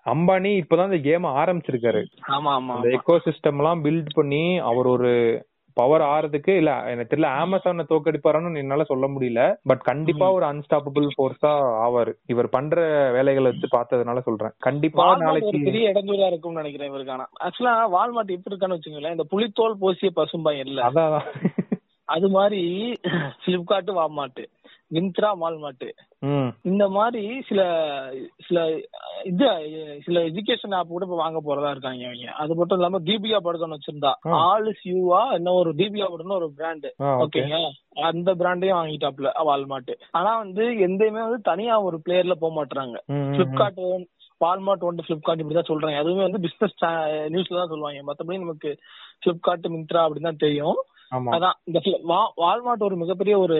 அம்பானி இப்பதான் இந்த கேம் ஆரம்பிச்சிருக்காரு. ஆமா ஆமா அந்த. எக்கோ சிஸ்டம் எல்லாம் பில்ட் பண்ணி அவர் ஒரு பவர் ஆறதுக்கு இல்ல எனக்கு தெரியல அமேசான தோக்கடிப்பாரான்னு என்னால சொல்ல முடியல பட் கண்டிப்பா ஒரு அன்ஸ்டாப்பபிள் ஃபோர்ஸா ஆவாரு. இவர் பண்ற வேலைகளை வச்சு பார்த்ததுனால சொல்றேன். கண்டிப்பா நாளைக்கு பெரிய இடைஞ்சலா இருக்கும்னு நினைக்கிறேன் இவருக்கான ஆக்சுவலா வால்மார்ட் எப்படி இருக்கான்னு வச்சுங்களேன் இந்த புலித்தோல் போசிய பசும்பாய் இல்ல. அதான் அது மாதிரி பிளிப்கார்ட் வால்மார்ட் மிந்த்ரா மால்மார்ட் இந்த மாதிரி சில சில இது சில எஜுகேஷன் ஆப் கூட இப்ப வாங்க போறதா இருக்காங்க அவங்க அது மட்டும் இல்லாம தீபிகா படுகன் வச்சிருந்தா. ஆல் யூவா என்ன ஒரு தீபிகா படுன்னு ஒரு பிராண்ட் ஆ ஓகே. ஓகேங்க. அந்த பிராண்டையும் வாங்கிட்டாப்ல வால்மார்ட் ஆனா வந்து எந்தையுமே வந்து தனியா ஒரு பிளேயர்ல போக மாட்டாங்க பிளிப்கார்ட் வால்மார்ட் ஒன்று பிளிப்கார்ட் இப்படிதான் சொல்றாங்க. அதுவுமே வந்து பிசினஸ் நியூஸ்ல தான் சொல்லுவாங்க. மத்தபடி நமக்கு பிளிப்கார்ட் மிந்த்ரா அப்படின்னு தான் தெரியும். அதான் இந்த வா- வால்மார்ட் ஒரு மிகப்பெரிய ஒரு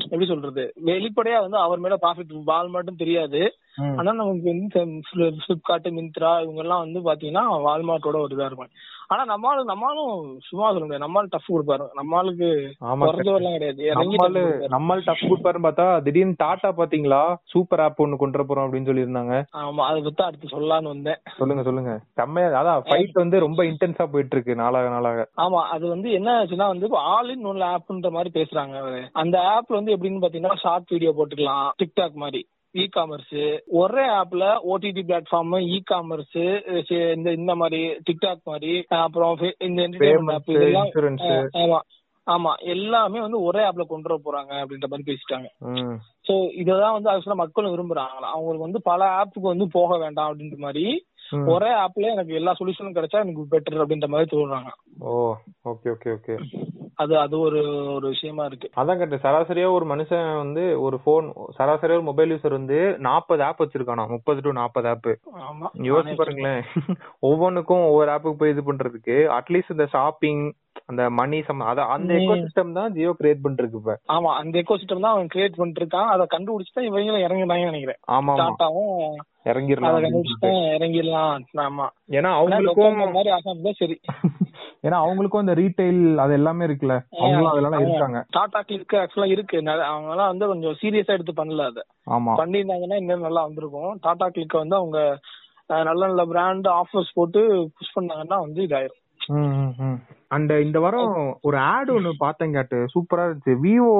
எப்படி சொல்றது வெளிப்படையா வந்து அவர் மேல ப்ராஃபிட் வால்மார்ட்டும் தெரியாது. ஆனா நமக்கு வந்து பிளிப்கார்ட் மிந்த்ரா இவங்க எல்லாம் வந்து பாத்தீங்கன்னா வால்மார்ட்டோட ஒரு இதா இருக்கும் ஆனா நம்மளும் நம்மளும் சும்மா சொல்ல முடியாது. நம்மளும் டஃப் கொடுப்பாரு. நம்மளுக்கு குறைஞ்சவரெல்லாம் கிடையாது. இறங்கி நம்மளு tough கொடுப்பாரு. நம்மள் டஃப் கொடுப்பாருன்னு பார்த்தா திடீர்னு டாடா பாத்தீங்களா? சூப்பர் ஆப் ஒன்னு கொண்டு போறோம் அப்படின்னு சொல்லியிருந்தாங்க. ஆமா அதை பத்தி அடுத்து சொல்லலாம்னு வந்தேன். சொல்லுங்க சொல்லுங்க. செம்மையா அதான் ஃபைட் வந்து ரொம்ப இன்டென்ஸா போயிட்டு இருக்கு நாளாக நாளாக. ஆமா அது வந்து என்ன ஆச்சுன்னா வந்து ஆல் இன் ஒன் ஆப்ன்ற மாதிரி பேசுறாங்க. அந்த ஆப்ல வந்து எப்படின்னு பாத்தீங்கன்னா ஷார்ட் வீடியோ போட்டுக்கலாம் டிக்டாக் மாதிரி. இ காமர்ஸ் ஒரே ஆப்ல ஓடிடி பிளாட்ஃபார்ம் இ காமர்ஸ் இந்த இந்த மாதிரி டிக்டாக் மாதிரி அப்புறம் இந்த இதெல்லாம். ஆ, ஆமா ஆமா எல்லாமே வந்து ஒரே ஆப்ல கொண்டு வர போறாங்க அப்படின்ற மாதிரி பேசிட்டாங்க சோ இததான் வந்து ஆக்சுவலா மக்களும் விரும்புறாங்களா அவங்களுக்கு வந்து பல ஆப்புக்கு வந்து போக வேண்டாம் அப்படின்ற மாதிரி. ஒரே ஆப்ல எனக்கு எல்லா சொல்யூஷனும் கிடைச்சா எனக்கு பெட்டர் அப்படின்ற மாதிரி தோணுறாங்க ஓ ஓகே ஓகே ஓகே அது அது ஒரு ஒரு விஷயமா இருக்கு. அதான் கேட்டேன் சராசரியா ஒரு மனுஷன் வந்து ஒரு போன் சராசரியா ஒரு மொபைல் யூசர் வந்து நாற்பது ஆப் வச்சிருக்கானா? முப்பது டு நாற்பது ஆப் ஆமா. யோசிச்சு பாருங்களேன். ஒவ்வொன்றுக்கும் ஒவ்வொரு ஆப்புக்கு போய் இது பண்றதுக்கு அட்லீஸ்ட் இந்த ஷாப்பிங் அந்த மணி சம் அத அந்த. எக்கோ சிஸ்டம் தான் ஜியோ கிரியேட் பண்ணிருக்கு இப்ப. ஆமா அந்த எக்கோ சிஸ்டம் தான் அவன் கிரியேட் பண்ணிட்டு இருக்கான் அதை கண்டுபிடிச்சு தான் இவங்களும் இறங்கினாங்க நினைக்கிறேன். ஆமா டாட்டாவும் இறங்கிடலாம் இறங்கிடலாம். ஆமா. ஏன்னா அவங்களுக்கும் மாதிரி ஆசாம் தான் சரி. ஏன்னா அவங்களுக்கும் அந்த ரீட்டைல் அது எல்லாமே இருக்குல்ல. அவங்களும் அதெல்லாம் இருக்காங்க. டாடா கிளிக் ஆக்சுவலா இருக்கு. அவங்க எல்லாம் வந்து கொஞ்சம் சீரியஸா எடுத்து பண்ணல அதை. ஆமா. பண்ணியிருந்தாங்கன்னா இன்னும் நல்லா வந்திருக்கும். டாடா கிளிக் வந்து அவங்க நல்ல நல்ல பிராண்ட் ஆஃபர்ஸ் போட்டு புஷ் பண்ணாங்கன்னா வந்து இதாயிரும். அண்ட் இந்த வாரம் ஒரு ஆட் ஒன்னு பார்த்தேன் கேட்டு. சூப்பரா இருந்துச்சு. விவோ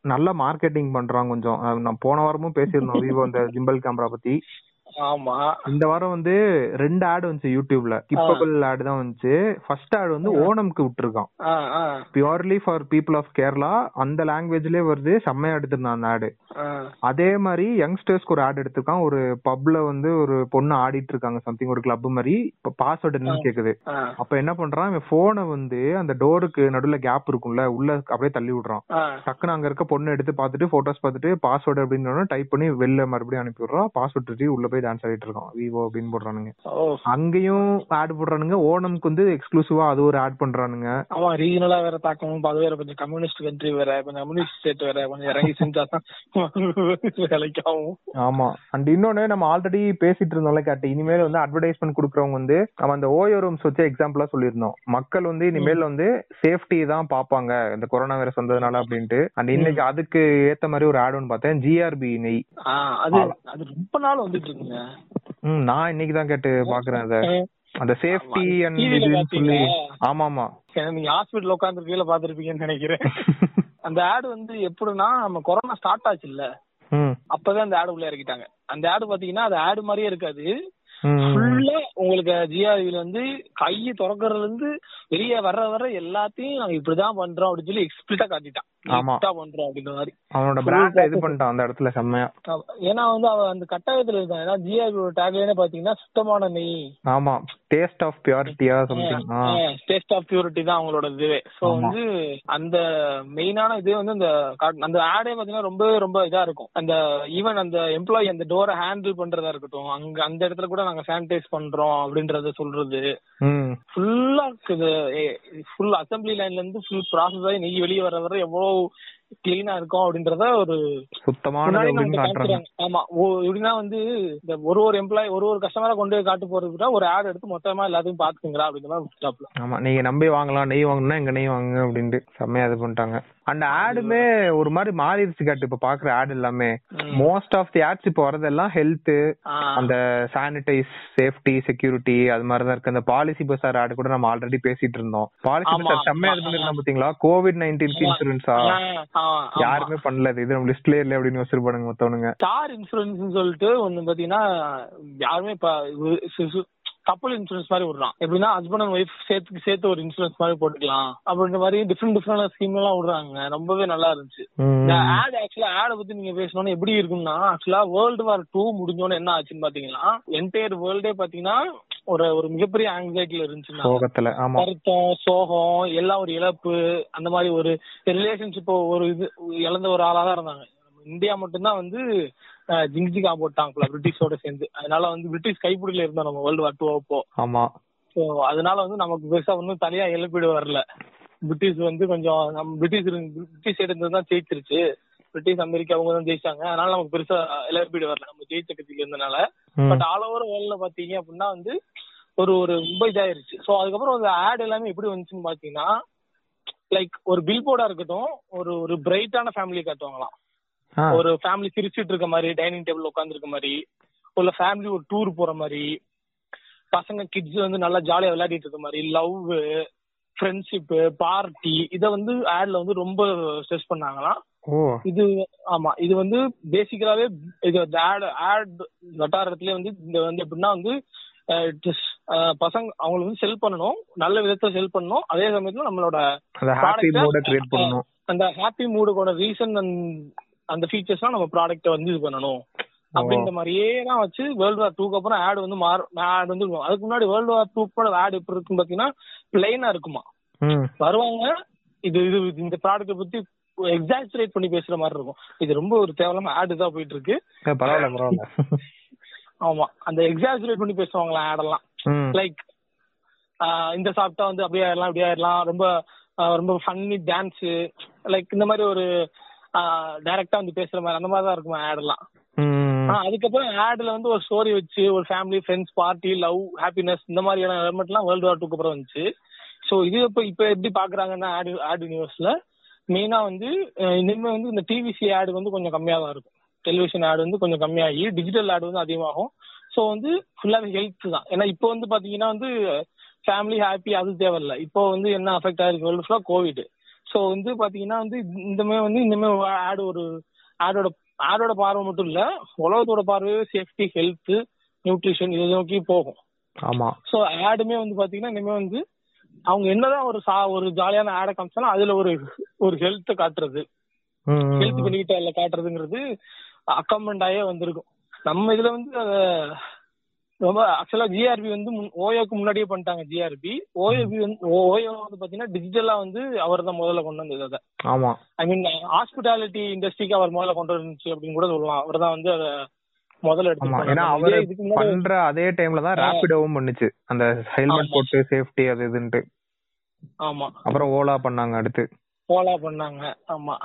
நல்ல மார்க்கெட்டிங் பண்றாங்க கொஞ்சம். நான் போன வாரமும் பேசியிருந்தோம். விவோ இந்த ஜிம்பல் கேமரா பத்தி. ஆமா. இந்த வாரம் வந்து ரெண்டு ஆட் வந்துச்சு யூடியூப்ல. கிப்பபிள் ஆட் தான் வந்துச்சு. ஃபர்ஸ்ட் ஆட் வந்து ஓணம்க்கு விட்டுருக்கான். Purely for people of Kerala அந்த லாங்குவேஜ்லயே வருது செம்மையா எடுத்திருந்தான் அந்த ஆடு. அதே மாதிரி யங்ஸ்டர்ஸ்க்கு ஒரு ஆட் எடுத்திருக்கான். ஒரு பப்ல வந்து ஒரு பொண்ணு ஆடிட்டு இருக்காங்க சம்திங் ஒரு கிளப் மாதிரி. இப்ப பாஸ்வேர்டு என்னன்னு கேக்குது. அப்ப என்ன பண்றான்? இவன் போனை வந்து அந்த டோருக்கு நடுவுல கேப் இருக்கும்ல உள்ள அப்படியே தள்ளி விடுறான். டக்குன்னு அங்க இருக்க பொண்ணு எடுத்து பார்த்துட்டு போட்டோஸ் பார்த்துட்டு பாஸ்வேர்டு அப்படின்னு டைப் பண்ணி வெளில மறுபடியும் அனுப்பி விடுறான். பாஸ்வேர்ட் உள்ள போய் டான்ஸ் ஆடிட்டு இருக்கான் விவோ அப்படின்னு போடுறானுங்க. அங்கேயும் ஆட் போடுறானுங்க. ஓணம்க்கு வந்து எக்ஸ்க்ளூசிவா அது ஒரு ஆட் பண்றானுங்க. ஆமா ரீஜனலா வேற தாக்கமும் அது வேற கொஞ்சம் கம்யூனிஸ்ட் கண்ட்ரி வேற கொஞ்சம் கம்யூனிஸ்ட் ஸ்டேட் வேற கொஞ்சம் இறங்கி செஞ்சாதான் வேலைக்கு ஆகும் ஆமா. அண்ட் இன்னொன்னு நம்ம ஆல்ரெடி பேசிட்டு இருந்தோம்ல கேட்டு. இனிமேல் வந்து அட்வர்டைஸ்மெண்ட் கொடுக்குறவங்க வந்து நம்ம அந்த ஓயோ ரூம்ஸ் வச்சு எக்ஸாம்பிளா சொல்லியிருந்தோம். மக்கள் வந்து இனிமேல் வந்து சேஃப்டி தான் பாப்பாங்க இந்த கொரோனா வைரஸ் வந்ததுனால அப்படின்ட்டு. அண்ட் இன்னைக்கு அதுக்கு ஏத்த மாதிரி ஒரு ஆட் ஒன்று பார்த்தேன். ஜிஆர்பி நெய். அது ரொம்ப நாள் வந்துட்டு இருக்குங்க ம் நான் இன்னைக்கு தான் கேட்டு பாக்குறேன் அத. அந்த சேஃப்டி அண்ட் இதுன்னு சொல்லி? ஆமா ஆமா நீங்க ஹாஸ்பிட்டல் உட்காந்து கீழே பாத்துருப்பீங்கன்னு நினைக்கிறேன். அந்த ஆடு வந்து எப்படின்னா நம்ம கொரோனா ஸ்டார்ட் ஆச்சு இல்ல அப்பவே அந்த ஆடு உள்ள இறக்கிட்டாங்க. அந்த ஆடு பாத்தீங்கன்னா அது ஆடு மாதிரியே இருக்காது. ஃபுல்லா உங்களுக்கு ஜிஆர்வில வந்து கையை திறக்கறதுல இருந்து வெளியே வர்ற வர எல்லாத்தையும் நாங்க இப்படிதான் பண்றோம் அப்படின்னு சொல்லி எக்ஸ்பிளிட்டா காட்டிட்டான். பண்றோம் அப்படின்ற மாதிரி. அவனோட பிராண்ட இது பண்ணிட்டான் அந்த இடத்துல செம்மையா. ஏன்னா வந்து அவ அந்த கட்டாயத்துல இருக்கான் ஏன்னா ஜிஆர்வியோட டேக்லைனே பாத்தீங்கன்னா சுத்தமான நெய். ஆமா. டேஸ்ட் ஆஃப் பியூரிட்டியா சம்திங் டேஸ்ட் ஆஃப் பியூரிட்டி தான் அவங்களோட இதுவே. சோ. வந்து அந்த மெயினான இது வந்து அந்த அந்த ஆடே பாத்தீங்கன்னா ரொம்பவே ரொம்ப இதா இருக்கும். அந்த ஈவன் அந்த எம்ப்ளாயி அந்த டோரை ஹேண்டில் பண்றதா இருக்கட்டும் அங்க அந்த இடத்துல கூட நாங்க சானிடைஸ் பண்றோம் அப்படின்றத சொல்றது. ஃபுல்லா ஃபுல் அசம்பிளி லைன்ல இருந்து ஃபுல் ப்ராசஸ் ஆகி நெய் வெளியே வர வர எவ்வளவு கிளீனா இருக்கும் அப்படின்றத ஒரு காமிக்கிறாங்க. ஆமா. எப்படின்னா வந்து இந்த ஒரு ஒரு எம்ப்ளாயி ஒரு ஒரு கஸ்டமரா கொண்டு போய் காட்டு போறதுக்கு ஒரு ஆட் எடுத்து மொத்தமா எல்லாத்தையும் பாத்துக்குங்களா அப்படிங்கிற மாதிரி. ஆமா. நீங்க நம்பி வாங்கலாம். நெய் வாங்கணும்னா எங்க நெய் வாங்குங்க அப்படின்ட்டு. செம்மையா இது பண்ணிட்டாங்க. அந்த ஆடுமே ஒரு மாதிரி மாறிடுச்சு கேட்டு. இப்ப பாக்குற ஆட் எல்லாமே. மோஸ்ட் ஆஃப் தி ஆட்ஸ் இப்ப வரதெல்லாம் ஹெல்த். அந்த சானிடைஸ் சேஃப்டி செக்யூரிட்டி அது மாதிரி தான் இருக்கு. அந்த பாலிசி பசார் ஆடு கூட நம்ம ஆல்ரெடி பேசிட்டு இருந்தோம். பாலிசி பசார் செம்மையா இது. பண்ணிருந்தோம் பாத்தீங்களா? கோவிட் நைன்டீன் இன்சூரன்ஸா. யாருமே பண்ணல இது. நம்ம லிஸ்ட்லயே இல்ல அப்படின்னு வச்சிருப்பானுங்க மொத்தவனுங்க. ஸ்டார் இன்சூரன்ஸ் சொல்லிட்டு ஒண்ணு பாத்தீங்கன்னா யாருமே இப்ப கப்பல் இன்சூரன்ஸ் மாதிரி விடுறான் எப்படின்னா ஹஸ்பண்ட் அண்ட் ஒய்ஃப் சேர்த்து சேர்த்து ஒரு இன்சூரன்ஸ் மாதிரி போட்டுக்கலாம். அப்படின்ற மாதிரி டிஃப்ரெண்ட் டிஃப்ரெண்ட் ஸ்கீம் எல்லாம் விடுறாங்க. ரொம்பவே நல்லா இருந்துச்சு. இந்த. ஆட் ஆக்சுவலா ஆட பத்தி நீங்க பேசணும்னு எப்படி இருக்கும்னா ஆக்சுவலா வேர்ல்டு வார் டூ முடிஞ்சோன்னு என்ன ஆச்சுன்னு பாத்தீங்கன்னா என்டையர் வேர்ல்டே பாத்தீங்கன்னா ஒரு ஒரு மிகப்பெரிய ஆங்ஸைட்டில இருந்துச்சுன்னா சோகத்துல ஆமா. வருத்தம் சோகம் எல்லாம் ஒரு இழப்பு அந்த மாதிரி ஒரு ரிலேஷன்ஷிப் ஒரு இது இழந்த ஒரு ஆளா தான் இருந்தாங்க. இந்தியா மட்டும்தான் வந்து அஹ், ஜிங்ஜிகா போட்டாங்க பிரிட்டிஷோட சேர்ந்து. அதனால வந்து பிரிட்டிஷ் கைப்பிடியில இருந்தோம் நம்ம வேர்ல்டு வார் டூ அப்போ. ஆமா. ஸோ அதனால வந்து நமக்கு பெருசா ஒன்றும் தலையா இழப்பீடு வரல. பிரிட்டிஷ் வந்து கொஞ்சம் நம்ம பிரிட்டிஷ் பிரிட்டிஷ் சைடு இருந்து தான் ஜெயிச்சிருச்சு. பிரிட்டிஷ் அமெரிக்கா அவங்க தான் ஜெயிச்சாங்க. அதனால நமக்கு பெருசா இழப்பீடு வரல. நம்ம ஜெயிச்ச கட்சியில இருந்தனால. பட் ஆல் ஓவர் வேர்ல்ட்ல பாத்தீங்க அப்படின்னா வந்து ஒரு ஒரு ரொம்ப இதாயிருச்சு ஸோ அதுக்கப்புறம் அந்த ஆட் எல்லாமே எப்படி வந்துச்சுன்னு பாத்தீங்கன்னா லைக் ஒரு பில் போர்டா இருக்கட்டும் ஒரு ஒரு பிரைட்டான ஃபேமிலி காட்டுவாங்களாம். ஒரு ஃபேமிலி சிரிச்சிட்டு இருக்க மாதிரி டைனிங் டேபிள் உட்கார்ந்து இருக்க மாதிரி ஒரு ஃபேமிலி ஒரு டூர் போற மாதிரி பசங்க கிட்ஸ் வந்து நல்லா ஜாலியா விளையாடிட்டு இருக்க மாதிரி லவ் ஃப்ரெண்ட்ஷிப் பார்ட்டி இத வந்து ஆட்ல வந்து ரொம்ப ஸ்ட்ரெஸ் பண்ணாங்களாம். இது ஆமா இது வந்து பேசிக்கலாவே இது ஆட் ஆட் வட்டாரத்திலே வந்து இந்த வந்து எப்படின்னா வந்து பசங்க அவங்களுக்கு வந்து செல் பண்ணணும் நல்ல விதத்துல செல் பண்ணணும் அதே சமயத்துல நம்மளோட அந்த ஹாப்பி மூடுக்கோட ரீசன் அந்த ஃபீச்சர்ஸ்லாம் நம்ம ப்ராடக்ட்டை வந்து இது பண்ணணும். அப்படின்ற மாதிரியே தான் வச்சு வேர்ல்டு வார் டூக்கு அப்புறம் ஆட் வந்து மாறு ஆட் வந்து. அதுக்கு முன்னாடி வேர்ல்டு வார் டூ கூட ஆட் எப்படி இருக்குன்னு பாத்தீங்கன்னா பிளைனா இருக்குமா? வருவாங்க இது இது இந்த ப்ராடக்ட்டை பத்தி எக்ஸாஜரேட் பண்ணி பேசுற மாதிரி இருக்கும். இது ரொம்ப ஒரு தேவையில்லாம ஆட் தான் போயிட்டு இருக்கு பரவாயில்ல பரவாயில்ல. ஆமா அந்த எக்ஸாஜரேட் பண்ணி பேசுவாங்களா ஆட் எல்லாம். ம். லைக் இந்த சாப்பிட்டா வந்து அப்படியே ஆயிடலாம் அப்படியே ஆயிடலாம். ரொம்ப ரொம்ப ஃபன்னி டான்ஸ் லைக் இந்த மாதிரி ஒரு டைரக்டா வந்து பேசுற மாதிரி அந்த மாதிரி தான் இருக்கும் ஆட் எல்லாம். ம். ஆனா அதுக்கப்புறம் ஆட்ல வந்து ஒரு ஸ்டோரி வச்சு ஒரு family friends party love happiness இந்த மாதிரியான எலமெண்ட்லாம் வேர்ல்டு வார் டூக்கு அப்புறம் வந்துச்சு. ஸோ இது இப்போ இப்போ எப்படி பாக்குறாங்கன்னா ஆட் ஆட் யூனிவர்ஸ்ல மெயினா வந்து இனிமே வந்து இந்த டிவிசி ஆட் வந்து கொஞ்சம் கம்மியா தான் இருக்கும். டெலிவிஷன் ஆட் வந்து கொஞ்சம் கம்மியாகி டிஜிட்டல் ஆட் வந்து அதிகமாகும். ஸோ வந்து ஃபுல்லாவே ஹெல்த் தான். ஏன்னா இப்போ வந்து பாத்தீங்கன்னா வந்து ஃபேமிலி ஹாப்பி அது தேவையில்ல. இப்போ வந்து என்ன அஃபெக்ட் ஆயிருக்கு வேர்ல்டு ஃபுல்லா கோவிட் ஸோ வந்து பாத்தீங்கன்னா வந்து இந்த மாதிரி வந்து இந்த மாதிரி ஆட் ஒரு ஆடோட ஆடோட பார்வை மட்டும் இல்ல உலகத்தோட பார்வை சேஃப்டி ஹெல்த் நியூட்ரிஷன் இதை நோக்கி போகும். ஆமா. ஸோ ஆடுமே வந்து பாத்தீங்கன்னா இனிமே வந்து அவங்க என்னதான் ஒரு சா ஒரு ஜாலியான ஆடை காமிச்சாலும் அதுல ஒரு ஒரு ஹெல்த் காட்டுறது. ஹெல்த். பெனிஃபிட் அதுல காட்டுறதுங்கிறது அக்கமெண்ட் ஆயே வந்திருக்கும். நம்ம இதுல வந்து அத ரொம்ப ஆக்சுவலா ஜிஆர்பி வந்து ஓயோக்கு முன்னாடியே பண்ணிட்டாங்க ஜிஆர்பி ஓயோபி வந்து ஓயோ வந்து பாத்தீங்கன்னா டிஜிட்டலா வந்து அவர் தான் முதல்ல கொண்டு வந்தது அதை. ஆமா. ஐ மீன் ஹாஸ்பிட்டாலிட்டி இண்டஸ்ட்ரிக்கு அவர் முதல்ல கொண்டு வந்துச்சு அப்படின்னு கூட சொல்லலாம் அவர் தான் வந்து அதை முதல்ல எடுத்து ஏன்னா. அவரு பண்ற அதே டைம்ல தான் ரேபிடோவும் பண்ணுச்சு. அந்த ஹெல்மெட். போட்டு சேஃப்டி அது இதுன்ட்டு. ஆமா. அப்புறம் ஓலா பண்ணாங்க அடுத்து. போலா பண்ணாங்க. ஆமா.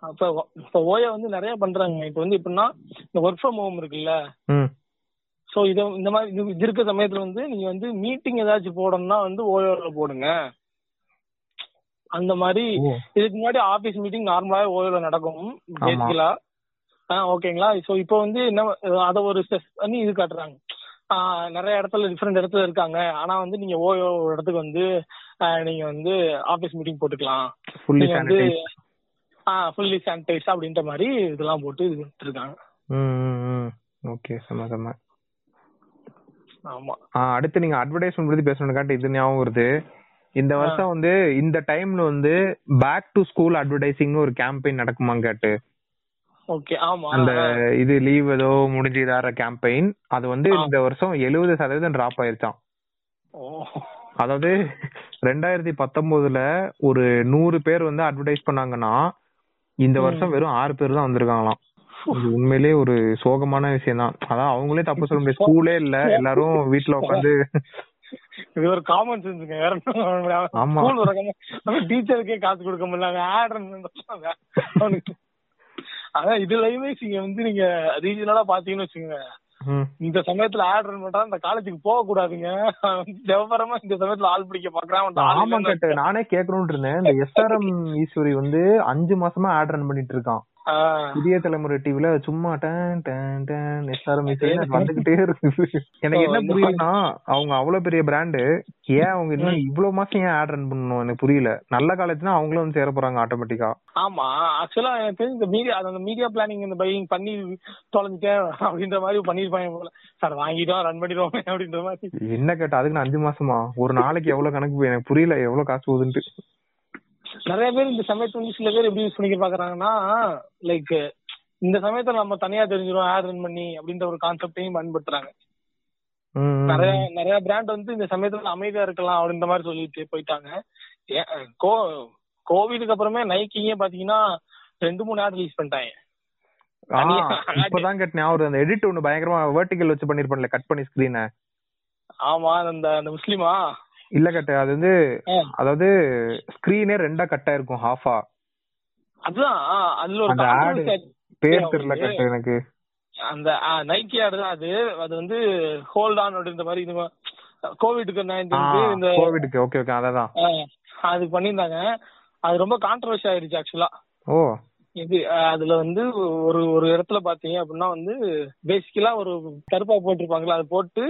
அப்ப இப்ப ஓயோ வந்து நிறைய பண்றாங்க. இப்ப வந்து எப்படின்னா இந்த ஒர்க் ஃப்ரம் ஹோம் இருக்குல்ல? சோ இத இந்த மாதிரி இது இருக்க சமயத்துல வந்து நீங்க வந்து மீட்டிங் ஏதாச்சும் போடணும்னா வந்து ஓயோல போடுங்க. அந்த மாதிரி. இதுக்கு முன்னாடி ஆபீஸ் மீட்டிங் நார்மலாவே ஓயோல நடக்கும். பேசிக்கலா ஓகேங்களா? சோ இப்போ வந்து என்ன அத ஒரு ஸ்டெப் பண்ணி இது காட்டுறாங்க. நிறைய இடத்துல டிஃப்ரெண்ட் இடத்துல இருக்காங்க. ஆனா வந்து நீங்க ஓயோ இடத்துக்கு வந்து நீங்க வந்து ஆபீஸ் மீட்டிங் போட்டுக்கலாம். வந்து ஆஹ் ஃபுல்லி சானிடைஸ் அப்படின்ற மாதிரி இதெல்லாம் போட்டு இது இருக்காங்க ஓகே செம செம. ஆமா. ஆ அடுத்து நீங்க அட்வர்டைஸ்மெண்ட் பத்தி பேசணும்னு இது ஞாபகம் வருது. இந்த வருஷம் வந்து இந்த டைம்ல வந்து பேக் டு ஸ்கூல் அட்வர்டைசிங்னு ஒரு கேம்பெயின் நடக்குமான்னு கேட்டு. அந்த இது லீவ் ஏதோ முடிஞ்சு கேம்பெயின் அது வந்து. இந்த வருஷம் எழுபது சதவீதம் டிராப் ஆயிருச்சாம். ஓ. அதாவது ரெண்டாயிரத்தி பத்தொன்பதுல ஒரு நூறு பேர் வந்து அட்வர்டைஸ் பண்ணாங்கன்னா இந்த. வருஷம் வெறும் ஆறு பேர் தான் வந்திருக்காங்களாம். இது உண்மையிலேயே ஒரு சோகமான விஷயம் தான். அதான் அவங்களே தப்பு சொல்ல முடியாது. ஸ்கூலே இல்ல எல்லாரும் வீட்ல உட்காந்து இது ஒரு காமன் சென்ஸுங்க வேற ஆமா. டீச்சருக்கே காசு கொடுக்க முடியல ஆட் அவனுக்கு அதான் இதுலயுமே நீங்க வந்து நீங்க ரீஜனலா பாத்தீங்கன்னு வச்சுக்கோங்க. இந்த சமயத்துல ஆட் ரன் பண்றா இந்த காலேஜுக்கு போக கூடாதுங்க விவரமா இந்த சமயத்துல ஆள் பிடிக்க பாக்குறான் ஆமா கேட்டு. நானே கேட்கணும்னு இருந்தேன். இந்த எஸ்ஆர்எம் ஈஸ்வரி வந்து அஞ்சு மாசமா ஆட் ரன் பண்ணிட்டு இருக்கான். புதிய தலைமுறை டிவில சும்மா டன் டன் டன் எஸ்ஆர்எம் வந்துகிட்டே இருக்குது. எனக்கு என்ன புரியலன்னா அவங்க அவ்வளவு பெரிய பிராண்டு ஏன் அவங்க இன்னும் இவ்வளவு மாசம் ஏன் ஆட் ரன் பண்ணணும்? எனக்கு புரியல. நல்ல காலேஜ்னா அவங்களும் வந்து சேர போறாங்க ஆட்டோமேட்டிக்கா ஆமா. ஆக்சுவலா எனக்கு தெரிஞ்சு இந்த மீடியா அந்த மீடியா பிளானிங் இந்த பையிங் பண்ணி தொலைஞ்சிட்டேன் அப்படின்ற மாதிரி பண்ணிருப்பாங்க போல. சார் வாங்கிட்டோம் ரன் பண்ணிடுவோம் அப்படின்ற மாதிரி. என்ன கேட்டா அதுக்கு நான் அஞ்சு மாசமா? ஒரு நாளைக்கு எவ்வளவு கணக்கு எனக்கு புரியல எவ்வளவு காசு போகுதுன்ட்டு. நிறைய பேர் இந்த சமயத்துல வந்து சில பேர் எப்படி யூஸ் பண்ணிக்க பாக்குறாங்கன்னா லைக் இந்த சமயத்துல நம்ம தனியா தெரிஞ்சிடும் ஆட் ரன் பண்ணி அப்படின்ற ஒரு கான்செப்டையும் பயன்படுத்துறாங்க. நிறைய நிறைய பிராண்ட் வந்து இந்த சமயத்துல அமைதியா இருக்கலாம் அப்படின்ற மாதிரி சொல்லிட்டு போயிட்டாங்க. கோ கோவிடுக்கு அப்புறமே நைக்கியே பாத்தீங்கன்னா ரெண்டு மூணு ஆட் ரிலீஸ் பண்ணிட்டாங்க. இப்பதான் கேட்ட ஞாபகம் அந்த எடிட் ஒண்ணு பயங்கரமா வெர்டிகல் வச்சு பண்ணிருப்பான்ல கட் பண்ணி ஸ்கிரீனை ஆமா அந்த அந்த முஸ்லிமா? இல்ல கட்டு அது வந்து. அதாவது ஸ்கிரீனே ரெண்டா கட் ஆயிருக்கும் ஹாஃபா அதுதான் அதுல ஒரு controversy பேர் தெரியல கட்டு எனக்கு. அந்த நைக்கி ஆடு தான் அது. அது வந்து ஹோல்ட் ஆன் அப்படின்ற மாதிரி இது கோவிடுக்கு நைன்டீன் இந்த கோவிடுக்கு ஓகே ஓகே அதான் அது பண்ணியிருந்தாங்க. அது ரொம்ப கான்ட்ரவர்சி ஆயிருச்சு ஆக்சுவலா ஓ. இது அதுல வந்து ஒரு ஒரு இடத்துல பாத்தீங்க அப்படின்னா வந்து பேசிக்கலா ஒரு கருப்பா போட்டிருப்பாங்களா அது போட்டு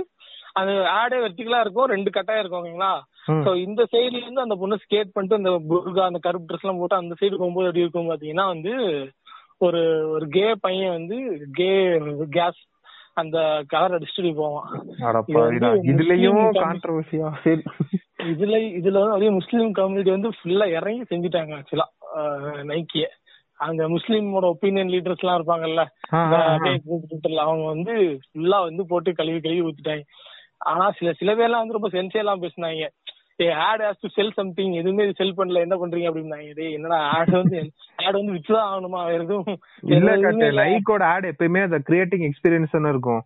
அது ஆடே வெர்டிகலா இருக்கும் ரெண்டு கட்டாயம் இருக்கும் ஓகேங்களா. சோ இந்த சைடுல இருந்து அந்த பொண்ணு ஸ்கேட் பண்ணிட்டு அந்த புர்கா அந்த கருப்பு ட்ரெஸ் எல்லாம் போட்டு அந்த சைடு போகும்போது எப்படி இருக்கும் பாத்தீங்கன்னா வந்து ஒரு ஒரு கே பையன் வந்து கே கேஸ் அந்த கலர் அடிச்சுட்டு போவான். இதுலயும் கான்ட்ரவர்சியா சரி. இதுல இதுல வந்து அப்படியே முஸ்லீம் கம்யூனிட்டி வந்து ஃபுல்லா இறங்கி செஞ்சுட்டாங்க ஆக்சுவலா நைக்கிய அங்க முஸ்லீமோட ஒப்பீனியன் லீடர்ஸ் எல்லாம் இருப்பாங்கல்ல அவங்க வந்து ஃபுல்லா வந்து போட்டு கழுவி கழுவி ஊத்திட்டாங்க. ஆனா சில சில பேர்லாம் வந்து ரொம்ப சென்சியெல்லாம் பேசினாங்க. A ad has to sell something எதுவுமே செல் பண்ணல. என்ன பண்றீங்க? அப்படின்னாங்க. டேய் என்னடா ஆட் வந்து ஆட் வந்து வித்துதான் ஆகணுமா? வேற எதுவும் இல்ல. நைக்கோட ஆட் எப்பயுமே அந்த கிரியேட்டிங் எக்ஸ்பீரியன்ஸ் இருக்கும்.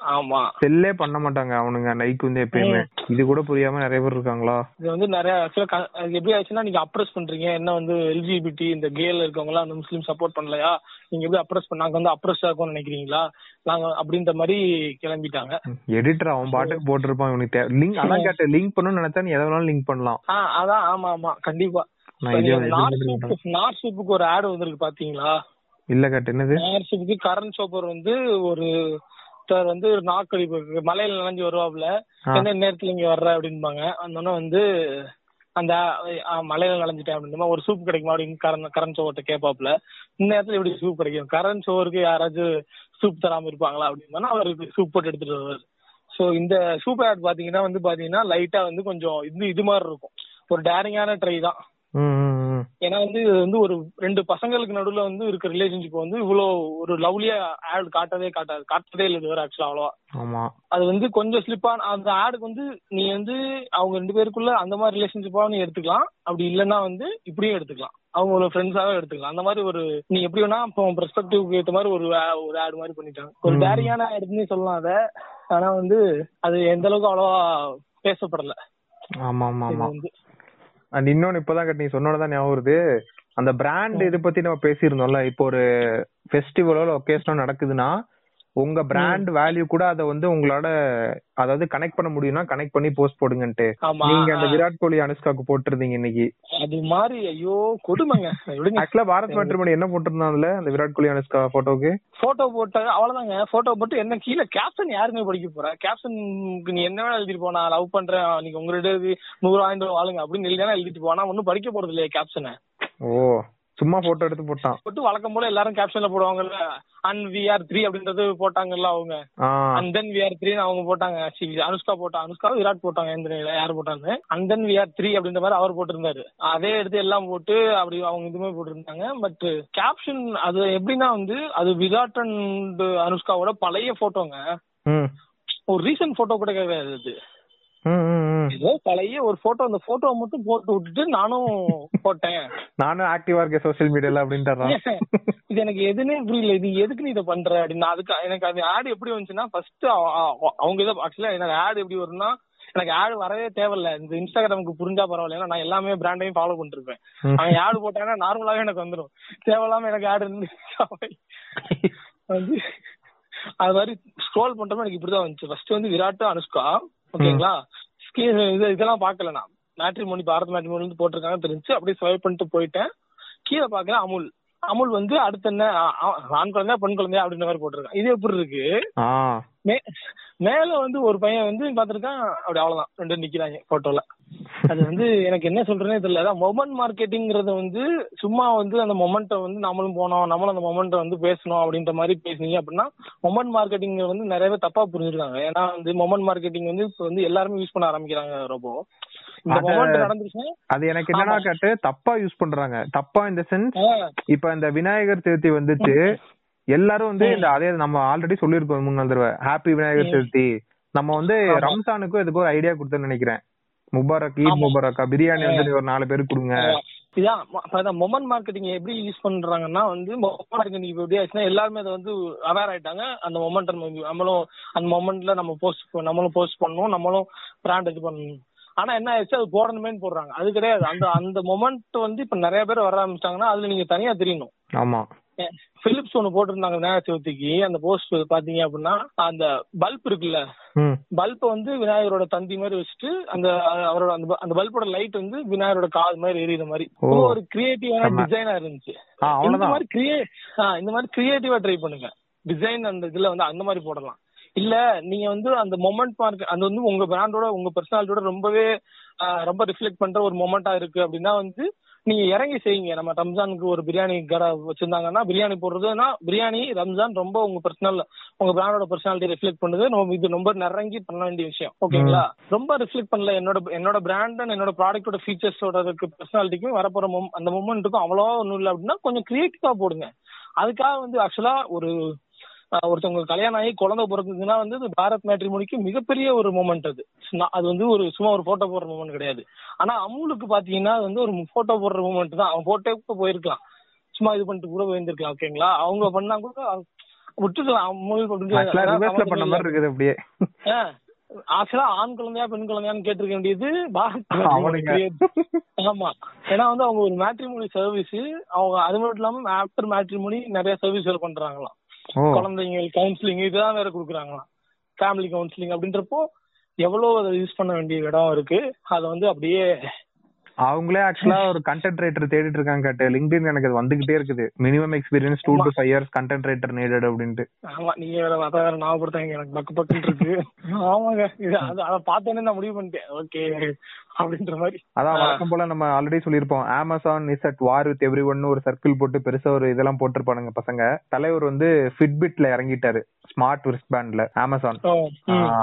ஆமா. செல்லே பண்ண மாட்டாங்க அவனுங்க நைக் வந்து எப்பயுமே. இது கூட புரியாம நிறைய பேர் இருக்காங்களா? இது வந்து நிறைய ஆக்சுவலா எப்படி ஆச்சுன்னா நீங்க அப்ரஸ் பண்றீங்க. என்ன வந்து எல்ஜிபிடி இந்த கேல இருக்கவங்க எல்லாம் அந்த முஸ்லீம் சப்போர்ட் பண்ணலையா? நீங்க எப்படி அப்ரஸ் பண்ண நாங்க வந்து அப்ரஸ் ஆகும்னு நினைக்கிறீங்களா? நாங்க அப்படின்ற மாதிரி கிளம்பிட்டாங்க. எடிட்டர் அவன் பாட்டுக்கு போட்டிருப்பான் இவனுக்கு லிங்க் அதான் கேட்ட லிங்க் பண்ணணும்னு நினைச்சா நீ எதை வேணாலும் லிங்க் பண்ணலாம். அதான் ஆமா ஆமா. கண்டிப்பா. சூப்புக்கு ஒரு ஆட் வந்திருக்கு பாத்தீங்களா? இல்ல கேட்ட என்னது? சூப்புக்கு கரண் சோப்பர் வந்து ஒரு ஒருத்தர் வந்து ஒரு நாக்கடிப்பு மலையில நனைஞ்சு வருவாப்ல. என்ன நேரத்துல இங்க வர்ற அப்படின்பாங்க அந்த வந்து அந்த மலையில நனைஞ்சிட்டேன் அப்படின்ற மாதிரி ஒரு சூப் கிடைக்குமா அப்படின்னு கரண் கரண் சோவர்ட்ட கேட்பாப்ல இந்த நேரத்துல எப்படி சூப் கிடைக்கும். கரண் சோவருக்கு யாராச்சும் சூப் தராம இருப்பாங்களா அப்படின்னா அவருக்கு சூப் போட்டு எடுத்துட்டு வருவாரு. சோ இந்த சூப் ஆட் பாத்தீங்கன்னா வந்து பாத்தீங்கன்னா லைட்டா வந்து கொஞ்சம் இது இது மாதிரி இருக்கும். ஒரு டேரிங்கான ட்ரை தான். ஏன்னா வந்து இது வந்து ஒரு ரெண்டு பசங்களுக்கு நடுவுல வந்து இருக்க ரிலேஷன்ஷிப் வந்து இவ்வளவு ஒரு லவ்லியா ஆட் காட்டவே காட்டாது. காட்டதே இல்லை இதுவரை ஆக்சுவலா அவ்வளவா. ஆமா. அது வந்து கொஞ்சம் ஸ்லிப்பான அந்த ஆடுக்கு வந்து நீ வந்து அவங்க ரெண்டு பேருக்குள்ள அந்த மாதிரி ரிலேஷன்ஷிப்பா நீ எடுத்துக்கலாம். அப்படி இல்லைன்னா வந்து இப்படியும் எடுத்துக்கலாம். அவங்க ஒரு ஃப்ரெண்ட்ஸாவே எடுத்துக்கலாம். அந்த மாதிரி ஒரு நீ எப்படி வேணா இப்போ பெர்ஸ்பெக்டிவ்க்கு ஏத்த மாதிரி ஒரு ஒரு ஆட் மாதிரி பண்ணிட்டாங்க. ஒரு. டேரியான ஆடுன்னு சொல்லலாம் அத. ஆனா வந்து அது எந்த அளவுக்கு அவ்வளவா பேசப்படல. ஆமா ஆமா ஆமா. அண்ட் இன்னொன்னு இப்பதான் கேட்ட நீ சொன்னோடதான் ஞாபகம் வருது. அந்த பிராண்ட் இத பத்தி நம்ம பேசியிருந்தோம்ல இப்போ ஒரு ஃபெஸ்டிவலோ ஒகேஷனோ நடக்குதுன்னா உங்க பிராண்ட் வேல்யூ கூட அத வந்து உங்களால அதாவது கனெக்ட் பண்ண முடியும்னா கனெக்ட் பண்ணி போஸ்ட் போடுங்கன்ட்டு. நீங்க அந்த. விராட் கோலி அனுஷ்காக்கு போட்டிருந்தீங்க இன்னைக்கு. அது மாதிரி ஐயோ கொடுமைங்க. ஆக்சுவலா பாரத் மேட்ரிமோனி என்ன போட்டிருந்தான்ல அந்த விராட் கோலி அனுஷ்கா போட்டோக்கு போட்டோ போட்டாங்க அவ்வளவுதாங்க. போட்டோ போட்டு என்ன கீழே கேப்ஷன் யாருமே படிக்க போற? கேப்ஷனுக்கு நீ என்ன வேணா எழுதிட்டு போனா லவ் பண்றேன். நீங்க உங்ககிட்ட நூறு ஆயிரம் வாழுங்க அப்படின்னு எழுதினா எழுதிட்டு போனா ஒன்னும் படிக்க போறது இல்லையா கேப்ஷனை ஓ. சும்மா போட்டோ எடுத்து போட்டான். போட்டு வழக்கம் போல எல்லாரும் கேப்ஷன்ல போடுவாங்கல்ல அன் வி ஆர் த்ரீ அப்படின்றது போட்டாங்கல்ல அவங்க. And then we are three அவங்க போட்டாங்க. அனுஷ்கா போட்டா அனுஷ்கா விராட் போட்டாங்க எந்த நிலையில? யார் போட்டாங்க and then we are three அப்படின்ற மாதிரி அவர் போட்டிருந்தாரு. அதே எடுத்து எல்லாம் போட்டு அப்படி அவங்க இதுமே போட்டிருந்தாங்க. பட் கேப்ஷன் அது எப்படின்னா வந்து அது விராட் அண்ட் அனுஷ்காவோட பழைய போட்டோங்க ஒரு ரீசன்ட் போட்டோ கூட கிடையாது. ஏதோ பழைய ஒரு போட்டோ அந்த போட்டோ மட்டும் போட்டு விட்டுட்டு நானும் போட்டேன். நானும் ஆக்டிவா இருக்கேன் சோசியல் மீடியால அப்படின்ட்டு இது எனக்கு எதுனே புரியல. இது எதுக்கு நீ இதை பண்ற அப்படின்னு. அதுக்கு எனக்கு அது ஆட் எப்படி வந்துச்சுன்னா ஃபர்ஸ்ட் அவங்க இதை ஆக்சுவலா எனக்கு ஆட் எப்படி வரும்னா எனக்கு ஆட் வரவே தேவையில்ல. இந்த இன்ஸ்டாகிராமுக்கு புரிஞ்சா பரவாயில்ல. ஏன்னா நான் எல்லாமே பிராண்டையும் ஃபாலோ பண்ணிருப்பேன். அவன் ஆட் போட்டாங்கன்னா நார்மலாவே எனக்கு வந்துடும் தேவையில்லாம எனக்கு ஆட் இருந்து அது மாதிரி ஸ்க்ரோல் பண்றப்ப எனக்கு இப்படிதான் வந்துச்சு. ஃபர்ஸ்ட் வந்து விராட் அனுஷ்கா. ஓகேங்களா? இது இதெல்லாம் பார்க்கல நான் மேட்ரிமோனி பாரத் மேட்ரிமோனி வந்து போட்டிருக்காங்க தெரிஞ்சு அப்படியே ஸ்வைப் பண்ணிட்டு போயிட்டேன். கீழே பார்க்கல அமுல். அமுல் வந்து அடுத்து என்ன? ஆண் குழந்தையா பெண் குழந்தையா அப்படின்ற மாதிரி போட்டிருக்கான். இது எப்படி இருக்கு? மேல வந்து ஒரு பையன் வந்து பாத்திருக்கான் அப்படி அவ்வளவுதான். ரெண்டு நிக்கிறாங்க போட்டோல அது வந்து எனக்கு என்ன சொல்றேனே தெரியல. அதான் மொமெண்ட் மார்க்கெட்டிங்கிறது வந்து சும்மா வந்து அந்த மொமெண்ட்டை வந்து நம்மளும் போனோம் நம்மளும் அந்த மொமெண்ட்டை வந்து பேசணும் அப்படின்ற மாதிரி பேசுனீங்க அப்படின்னா மொமெண்ட் மார்க்கெட்டிங் வந்து நிறைய பேர் தப்பா புரிஞ்சிருக்காங்க ஏன்னா வந்து மொமெண்ட் மார்க்கெட்டிங் வந்து இப்போ வந்து எல்லாருமே யூஸ் பண்ண ஆரம்பிக்கிறாங்க ரொம்ப. அத- எனக்கு என்னன்னா. கேட்டு தப்பா யூஸ் பண்றாங்க. தப்பா இந்த சென்ஸ் இப்ப இந்த விநாயகர் சதுர்த்தி வந்துச்சு எல்லாரும் வந்து இந்த அதே நம்ம ஆல்ரெடி சொல்லியிருக்கோம் முன்னாள் தடவை. ஹாப்பி விநாயகர் சதுர்த்தி. நம்ம வந்து ஆமா. ரம்ஜானுக்கும் இதுக்கு ஒரு ஐடியா கொடுத்தேன்னு நினைக்கிறேன். முபாரக் ஈத். முபாரக்கா பிரியாணி வந்து ஒரு நாலு பேருக்கு கொடுங்க. இதான் ம- அதான் மொமெண்ட் மார்க்கெட்டிங் எப்படி யூஸ் பண்றாங்கன்னா வந்து மார்க்கெட்டிங் இப்போ எப்படி ஆச்சுன்னா எல்லாருமே அதை வந்து அவேர் ஆயிட்டாங்க. அந்த மொமெண்ட் நம்மளும் அந்த மொமெண்ட்ல நம்ம போஸ்ட் நம்மளும் போஸ்ட் பண்ணணும் நம்மளும் பிராண்ட் இது பண்ணணும். ஆனா என்ன ஆயிடுச்சு? அது போடணுமேன்னு போடுறாங்க. அது கிடையாது. அந்த அந்த மொமெண்ட் வந்து இப்ப நிறைய பேர் வர ஆரம்பிச்சிட்டாங்கன்னா அதுல நீங்க தனியா தெரியணும். ஆமா. பிலிப்ஸ் ஒன்னு போட்டிருந்தாங்க விநாயகர் சதுர்த்திக்கு. அந்த போஸ்ட் பாத்தீங்க அப்படின்னா அந்த பல்ப் இருக்குல்ல? பல்ப வந்து விநாயகரோட தந்தி மாதிரி வச்சுட்டு அந்த அவரோட அந்த அந்த பல்போட லைட் வந்து விநாயகரோட காது மாதிரி எரியுற மாதிரி. ஒரு கிரியேட்டிவான. டிசைனா இருந்துச்சு. இந்த மாதிரி கிரியே இந்த மாதிரி கிரியேட்டிவா ட்ரை பண்ணுங்க. டிசைன் அந்த இதுல வந்து அந்த மாதிரி போடலாம். இல்ல நீங்க வந்து அந்த மொமெண்ட் மார்க் அந்த வந்து உங்க பிராண்டோட உங்க பர்சனாலிட்டியோட ரொம்பவே ரொம்ப ரிஃப்ளெக்ட் பண்ற ஒரு மொமெண்டா இருக்கு அப்படின்னா வந்து நீங்க இறங்கி செய்யுங்க. நம்ம ரம்ஜானுக்கு ஒரு பிரியாணி கடை வச்சிருந்தாங்கன்னா பிரியாணி போடுறதுன்னா பிரியாணி ரம்ஜான் ரொம்ப உங்க பர்சனல் உங்க பிராண்டோட பர்சனாலிட்டி ரிஃப்ளெக்ட் பண்ணுது. நம்ம இது ரொம்ப நிறங்கி பண்ண வேண்டிய விஷயம். ஓகேங்களா? ரொம்ப ரிஃப்ளெக்ட் பண்ணல. என்னோட என்னோட பிராண்ட் என்னோட ப்ராடக்டோட ஃபீச்சர்ஸோட பர்சனாலிட்டிக்கும் வரப்போற அந்த மூமெண்ட்டுக்கும் அவ்வளவா ஒன்றும் இல்லை அப்படின்னா கொஞ்சம் கிரியேட்டிவா போடுங்க. அதுக்காக வந்து ஆக்சுவலா ஒரு ஒருத்தவங்க கல்யாணம் ஆகி குழந்தை பிறந்ததுன்னா வந்து அது பாரத் மேட்ரிமோனிக்கு மிகப்பெரிய ஒரு மூமெண்ட் அது. அது வந்து ஒரு சும்மா ஒரு போட்டோ போடுற மூமெண்ட் கிடையாது. ஆனா அமுலுக்கு பாத்தீங்கன்னா அது வந்து ஒரு போட்டோ போடுற மூமெண்ட் தான். அவன் போட்டோ போயிருக்கலாம். சும்மா இது பண்ணிட்டு கூட போயிருந்திருக்கலாம் ஓகேங்களா அவங்க பண்ணா கூட விட்டுக்கலாம். அமுல் ஆக்சுவலா ரிவர்ஸ்ல பண்ண மாதிரி இருக்குது அப்படியே. ஆக்சுவலா ஆண் குழந்தையா பெண் குழந்தையான்னு கேட்டிருக்க வேண்டியது. ஆமா. ஏன்னா வந்து அவங்க ஒரு மேட்ரிமோனி சர்வீஸ் அவங்க அது மட்டும் இல்லாம ஆஃப்டர் மேட்ரிமோனி நிறைய சர்வீஸ் பண்றாங்களாம். குழந்தைங்க கவுன்சிலிங் இதெல்லாம் வேற கொடுக்குறாங்களாம். ஃபேமிலி கவுன்சிலிங் அப்படின்றப்போ எவ்வளவு அதை யூஸ் பண்ண வேண்டிய இடம் இருக்கு? அதை வந்து அப்படியே அவங்களே ஆக்சுவலா ஒரு கண்டென்ட் ரைட்டர் தேடிட்டு இருக்காங்க கேட்டு. லிங்க்டின் எனக்கு அது வந்துகிட்டே இருக்குது. Minimum experience two to five years content writer needed அப்படின்ட்டு. ஆமா நீங்க வேற அதான் வேற ஞாபகப்படுத்தாங்க எனக்கு பக்கு பக்குன்னு இருக்கு. ஆமாங்க. இது அது அதை பார்த்தோன்னே நான் முடிவு பண்ணிட்டேன். ஓகே அப்படின்ற மாதிரி. அதான் வழக்கம் போல நம்ம ஆல்ரெடி சொல்லியிருப்போம். Amazon is at war with everyone ஒரு சர்க்கிள் போட்டு பெருசா ஒரு இதெல்லாம் போட்டிருப்பானுங்க பசங்க. தலைவர் வந்து ஃபிட்பிட்ல இறங்கிட்டாரு. ஸ்மார்ட் ரிஸ்க் பேண்ட்ல அமேசான்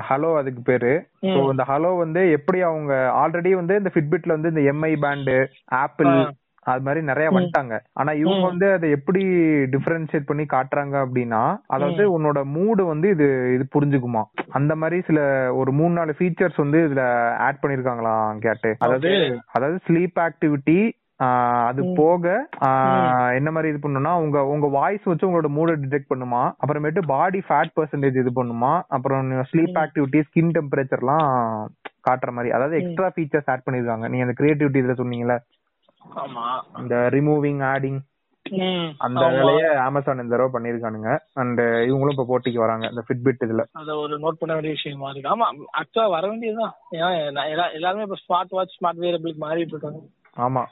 ஹலோ அதுக்கு பேரு. சோ இந்த ஹலோ வந்து எப்படி அவங்க ஆல்ரெடி வந்து இந்த ஃபிட்பிட்ல வந்து இந்த எம்ஐ பேண்டு ஆப்பிள். அது மாதிரி நிறைய வந்துட்டாங்க. ஆனா இவங்க. வந்து அதை எப்படி டிஃபரன்ஷியேட் பண்ணி காட்டுறாங்க அப்படின்னா அதாவது உன்னோட மூடு வந்து இது இது புரிஞ்சுக்குமா? அந்த மாதிரி சில ஒரு மூணு நாலு ஃபீச்சர்ஸ் வந்து இதுல ஆட் பண்ணிருக்காங்களாம் கேட்டு. அதாவது. அதாவது ஸ்லீப் ஆக்டிவிட்டி அது. போக என்ன மாதிரி இது பண்ணுனா உங்க உங்க வாய்ஸ் வச்சு உங்களோட மூட டிடெக்ட் பண்ணுமா? அப்புறமேட்டு பாடி ஃபேட் பர்சன்டேஜ் இது பண்ணுமா? அப்புறம் ஸ்லீப் ஆக்டிவிட்டி ஸ்கின் டெம்பரேச்சர்லாம் காட்டுற மாதிரி. அதாவது எக்ஸ்ட்ரா ஃபீச்சர்ஸ் ஆட் பண்ணிருக்காங்க. நீங்க அந்த கிரியேட்டிவிட்டி இதுல சொன்னீங்கல்ல. ஆமா இந்த ரிமூவிங் ஆடிங் அந்த. வேலையை அமேசான் இந்த தடவை பண்ணிருக்கானுங்க அண்ட் இவங்களும் இப்ப போட்டிக்கு வராங்க. இந்த ஃபிட்பிட் இதுல. அத ஒரு நோட் பண்ண வேண்டிய விஷயமா இருக்கு ஆமா ஆக்சுவலா வர வேண்டியதுதான். ஏன்னா எல்லாருமே இப்ப ஸ்மார்ட் வாட்ச் ஸ்மார்ட் வேரபிளுக்கு மாறிட்டு இருக்காங்க. ஆமா.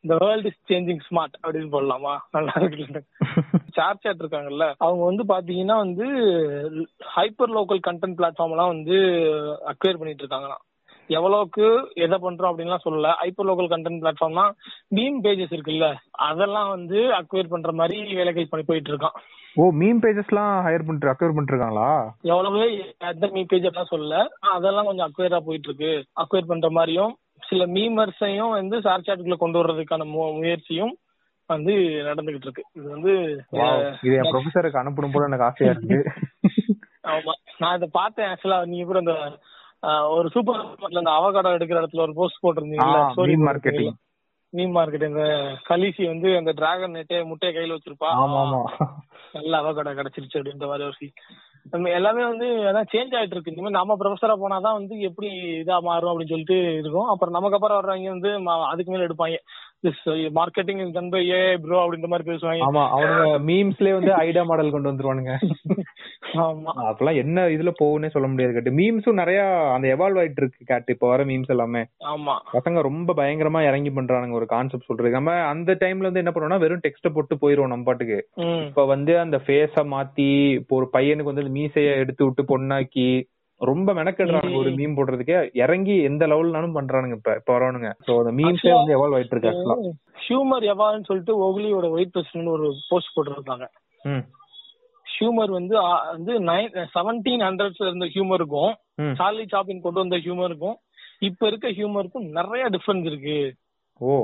இந்த வேர்ல்ட் இஸ் சேஞ்சிங் ஸ்மார்ட் அப்படின்னு போடலாமா? நல்லா இருக்கு சாட் சாட் இருக்காங்கல்ல. அவங்க வந்து பாத்தீங்கன்னா வந்து ஹைப்பர் லோக்கல் கண்டென்ட் பிளாட்ஃபார்ம் எல்லாம் வந்து அக்வயர் பண்ணிட்டு இருக்காங்களாம். எவ்வளவுக்கு எதை பண்றோம் அப்படின்லாம் சொல்லல. ஹைப்பர் லோக்கல் கண்டென்ட் பிளாட்ஃபார்ம்னா மீம் பேஜஸ் இருக்குல்ல அதெல்லாம் வந்து அக்வயர் பண்ற மாதிரி வேலைகள் பண்ணி போயிட்டு இருக்கான். ஓ மீம் பேஜஸ்லாம் ஹையர் பண்ணிட்டு அக்யூர் பண்ணிட்டு இருக்காங்களா எவ்வளவு எந்த மீ பேஜ் எல்லாம் சொல்லல அதெல்லாம் கொஞ்சம் அக்வயரா போயிட்டு இருக்கு. அக்வயர் பண்ற மாதிரியும் சில மீமர்ஸையும் வந்து ஷேர் சாட்டுக்குள்ள கொண்டு வர்றதுக்கான முயற்சியும் வந்து நடந்துகிட்டு இருக்கு. இது வந்து இது என் ப்ரொஃபசருக்கு அனுப்பணும் போல எனக்கு ஆசையா இருக்கு. ஆமா. நான் இதை பார்த்தேன் ஆக்சுவலா நீங்க கூட அஹ், ஒரு சூப்பர் மார்க்கெட்ல இந்த அவகாடோ எடுக்கிற இடத்துல ஒரு போஸ்ட் போட்டிருந்தீங்கல்ல. marketing. மீன் மார்க்கெட் இந்த கலிசி வந்து அந்த டிராகன் நெட்டை முட்டையை கையில வச்சிருப்பா. நல்ல அவகடை கிடைச்சிருச்சு அப்படின்ற மாதிரி ஒரு. நம்ம எல்லாமே வந்து அதான் சேஞ்ச் ஆயிட்டு இருக்கு. இனிமே நம்ம ப்ரொஃபஸரா போனாதான் வந்து எப்படி இதா மாறும் அப்படின்னு சொல்லிட்டு இருக்கும். அப்புறம் நமக்கு அப்புறம் வர்றவங்க வந்து அதுக்கு மேல எடுப்பாங்க. Marketing done by a bro அப்படின்ற மாதிரி பேசுவாங்க. ஆமா அவனுங்க மீம்ஸ்லயே வந்து ஐடியா மாடல் கொண்டு வந்துருவானுங்க. ஆமா. அப்பெல்லாம் என்ன இதுல போகும்னே சொல்ல முடியாது கேட்டு. மீம்ஸும் நிறைய அந்த எவால்வ் ஆயிட்டு இருக்கு கேட்டு. இப்ப வர மீம்ஸ் எல்லாமே. ஆமா. பசங்க ரொம்ப பயங்கரமா இறங்கி பண்றானுங்க ஒரு கான்செப்ட் சொல்றது. நம்ம அந்த டைம்ல வந்து என்ன பண்ணுவோம்னா வெறும் டெக்ஸ்ட போட்டு போயிருவோம் நம்ம பாட்டுக்கு. இப்ப வந்து அந்த ஃபேஸ மாத்தி இப்போ ஒரு பையனுக்கு வந்து மீசைய எடுத்து விட்டு பொண்ணாக்கி ரொம்ப மெனக்கெடுறானுங்க ஒரு மீம் போடுறதுக்கே இறங்கி எந்த லெவல்னாலும் பண்றானுங்க இப்ப இப்ப வரவனுங்க சோ அந்த மீம்ஸே வந்து எவால்வ் ஆயிட்டு இருக்கு ஆக்சுவலா ஹியூமர் எவால்னு சொல்லிட்டு ஓக்லியோட ஒயிட் பிரசிடன்ட் ஒரு போஸ்ட் போட்டிருக்காங்க ம். ஹியூமர் வந்து வந்து நைன் செவன்டீன் ஹண்ட்ரட்ஸ்ல இருந்த ஹியூமருக்கும் சார்லி சாப்பின் கொண்டு வந்த ஹியூமருக்கும் இப்ப இருக்க ஹியூமருக்கும் நிறைய டிஃபரன்ஸ் இருக்கு.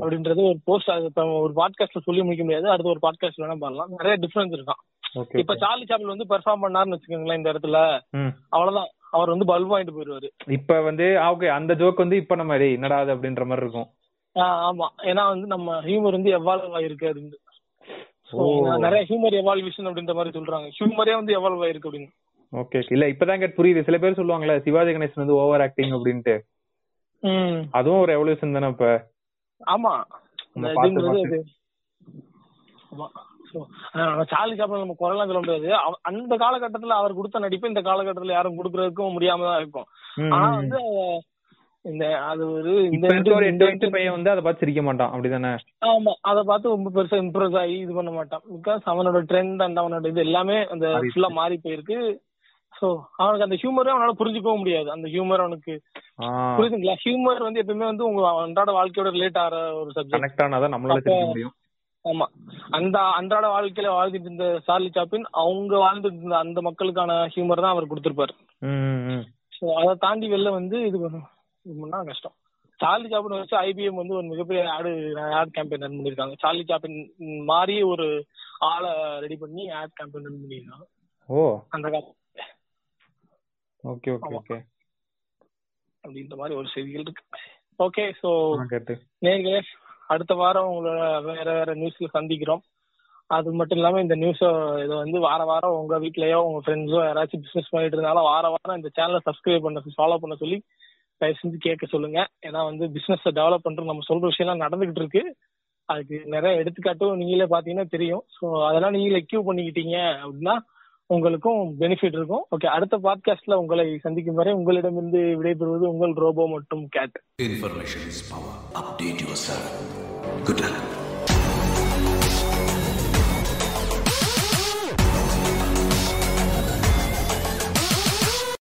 அப்படின்றது ஒரு போஸ்ட் அது ஒரு பாட்காஸ்ட்ல சொல்லி முடிக்க முடியாது. அடுத்த ஒரு பாட்காஸ்ட் வேணா பண்ணலாம். நிறைய டிஃபரன்ஸ் இருக்கான். இப்ப சார்லி சாப்பிள் வந்து பெர்ஃபார்ம் பண்ணாருன்னு வச்சுக்கோங்களேன் இந்த இடத்துல. அவ்வளவுதான். அவர் வந்து பல்ப் வாங்கிட்டு போயிருவாரு. இப்ப வந்து ஓகே அந்த ஜோக் வந்து இப்ப நம்ம டேய் என்னடா அது அப்படின்ற மாதிரி இருக்கும். ஆமா. ஏன்னா வந்து நம்ம ஹியூமர் வந்து எவால்வ் ஆயிருக்கு அப்படின்னு. நிறைய ஹியூமர் எவால்வேஷன் அப்படின்ற மாதிரி சொல்றாங்க. ஹியூமரே வந்து எவால்வ் ஆயிருக்கு அப்படின்னு. ஓகே இல்ல இப்பதான் கேட் புரியுது. சில பேர் சொல்லுவாங்கல்ல சிவாஜி கணேசன் வந்து ஓவர் ஆக்டிங் அப்படின்ட்டு. அதுவும் ஒரு எவல்யூஷன் தானே இப்ப? ஆமா. சார்லி சாப்பிள் நம்ம குரலாம் சொல்ல முடியாது. அந்த காலகட்டத்துல அவர் கொடுத்த நடிப்பு இந்த காலகட்டத்துல யாரும் கொடுக்கறதுக்கும் முடியாம தான் இருக்கும். ஆனா. வந்து இந்த அது ஒரு இந்த ஒரு எட்டு வயசு பையன் வந்து அதை பார்த்து சிரிக்க மாட்டான். அப்படிதானே? ஆமா அத பார்த்து ரொம்ப பெருசா இம்ப்ரெஸ் ஆகி இது பண்ண மாட்டான். பிகாஸ் அவனோட ட்ரெண்ட் அண்ட் அவனோட இது எல்லாமே அந்த. ஃபுல்லா மாறி போயிருக்கு. சோ அவனுக்கு அந்த ஹியூமரே அவனால புரிஞ்சுக்கவும் முடியாது. அந்த ஹியூமர் அவனுக்கு புரியுதுங்களா? ஹியூமர் வந்து எப்பவுமே வந்து உங்க அன்றாட வாழ்க்கையோட ரிலேட் ஆகிற ஒரு சப்ஜெக்ட் கனெக்ட் ஆனாதான் நம்மளால தெரிஞ்சுக்க முடியும். ஆமா. அந்த அன்றாட வாழ்க்கையில வாழ்ந்துட்டு இருந்த சார்லி சாப்பின் அவங்க வாழ்ந்துட்டு இருந்த அந்த மக்களுக்கான ஹியூமர் தான் அவர் கொடுத்திருப்பாரு. அதை தாண்டி வெளில வந்து இது பண்ண- கஷ்டம். சார்லி சாப்பின் வச்சு ஐபிஎம் வந்து ஒரு மிகப்பெரிய ஆடு ஆட் கேம்பெயின் ரன் பண்ணிருக்காங்க சார்லி சாப்பின் மாதிரி ஒரு ஆளை ரெடி பண்ணி ஆட் கேம்பெயின் ரன் பண்ணிருக்காங்க ஓ. அந்த காலம் ஓகே ஓகே ஓகே. அப்படின்ற மாதிரி ஒரு செய்திகள் இருக்கு. ஓகே கேட்டு நேர்களே அடுத்த வாரம் உங்களோட வேற வேற நியூஸ்ல சந்திக்கிறோம். அது மட்டும் இல்லாம இந்த நியூஸ் இதை வந்து வார வாரம் உங்க வீட்லயோ உங்க ஃப்ரெண்ட்ஸோ யாராச்சும் பிசினஸ் பண்ணிட்டு இருந்தாலும் வார வாரம் இந்த சேனலை சப்ஸ்கிரைப் பண்ண ஃபாலோ பண்ண சொல்லி தயவு செஞ்சு கேட்க சொல்லுங்க. ஏன்னா வந்து பிசினஸ் டெவலப் பண்றது நம்ம சொல்ற விஷயம்லாம் நடந்துகிட்டு இருக்கு. அதுக்கு நிறைய எடுத்துக்காட்டும் நீங்களே பாத்தீங்கன்னா தெரியும். ஸோ அதெல்லாம் நீங்களே கியூ பண்ணிக்கிட்டீங்க அப்படின்னா உங்களுக்கும் பெனிஃபிட் இருக்கும். ஓகே அடுத்த பாட்காஸ்ட்ல உங்களை சந்திக்கும் வரை உங்களிடமிருந்து விடைபெறுவது உங்கள் ரோபோ மற்றும் கேட். Information is power.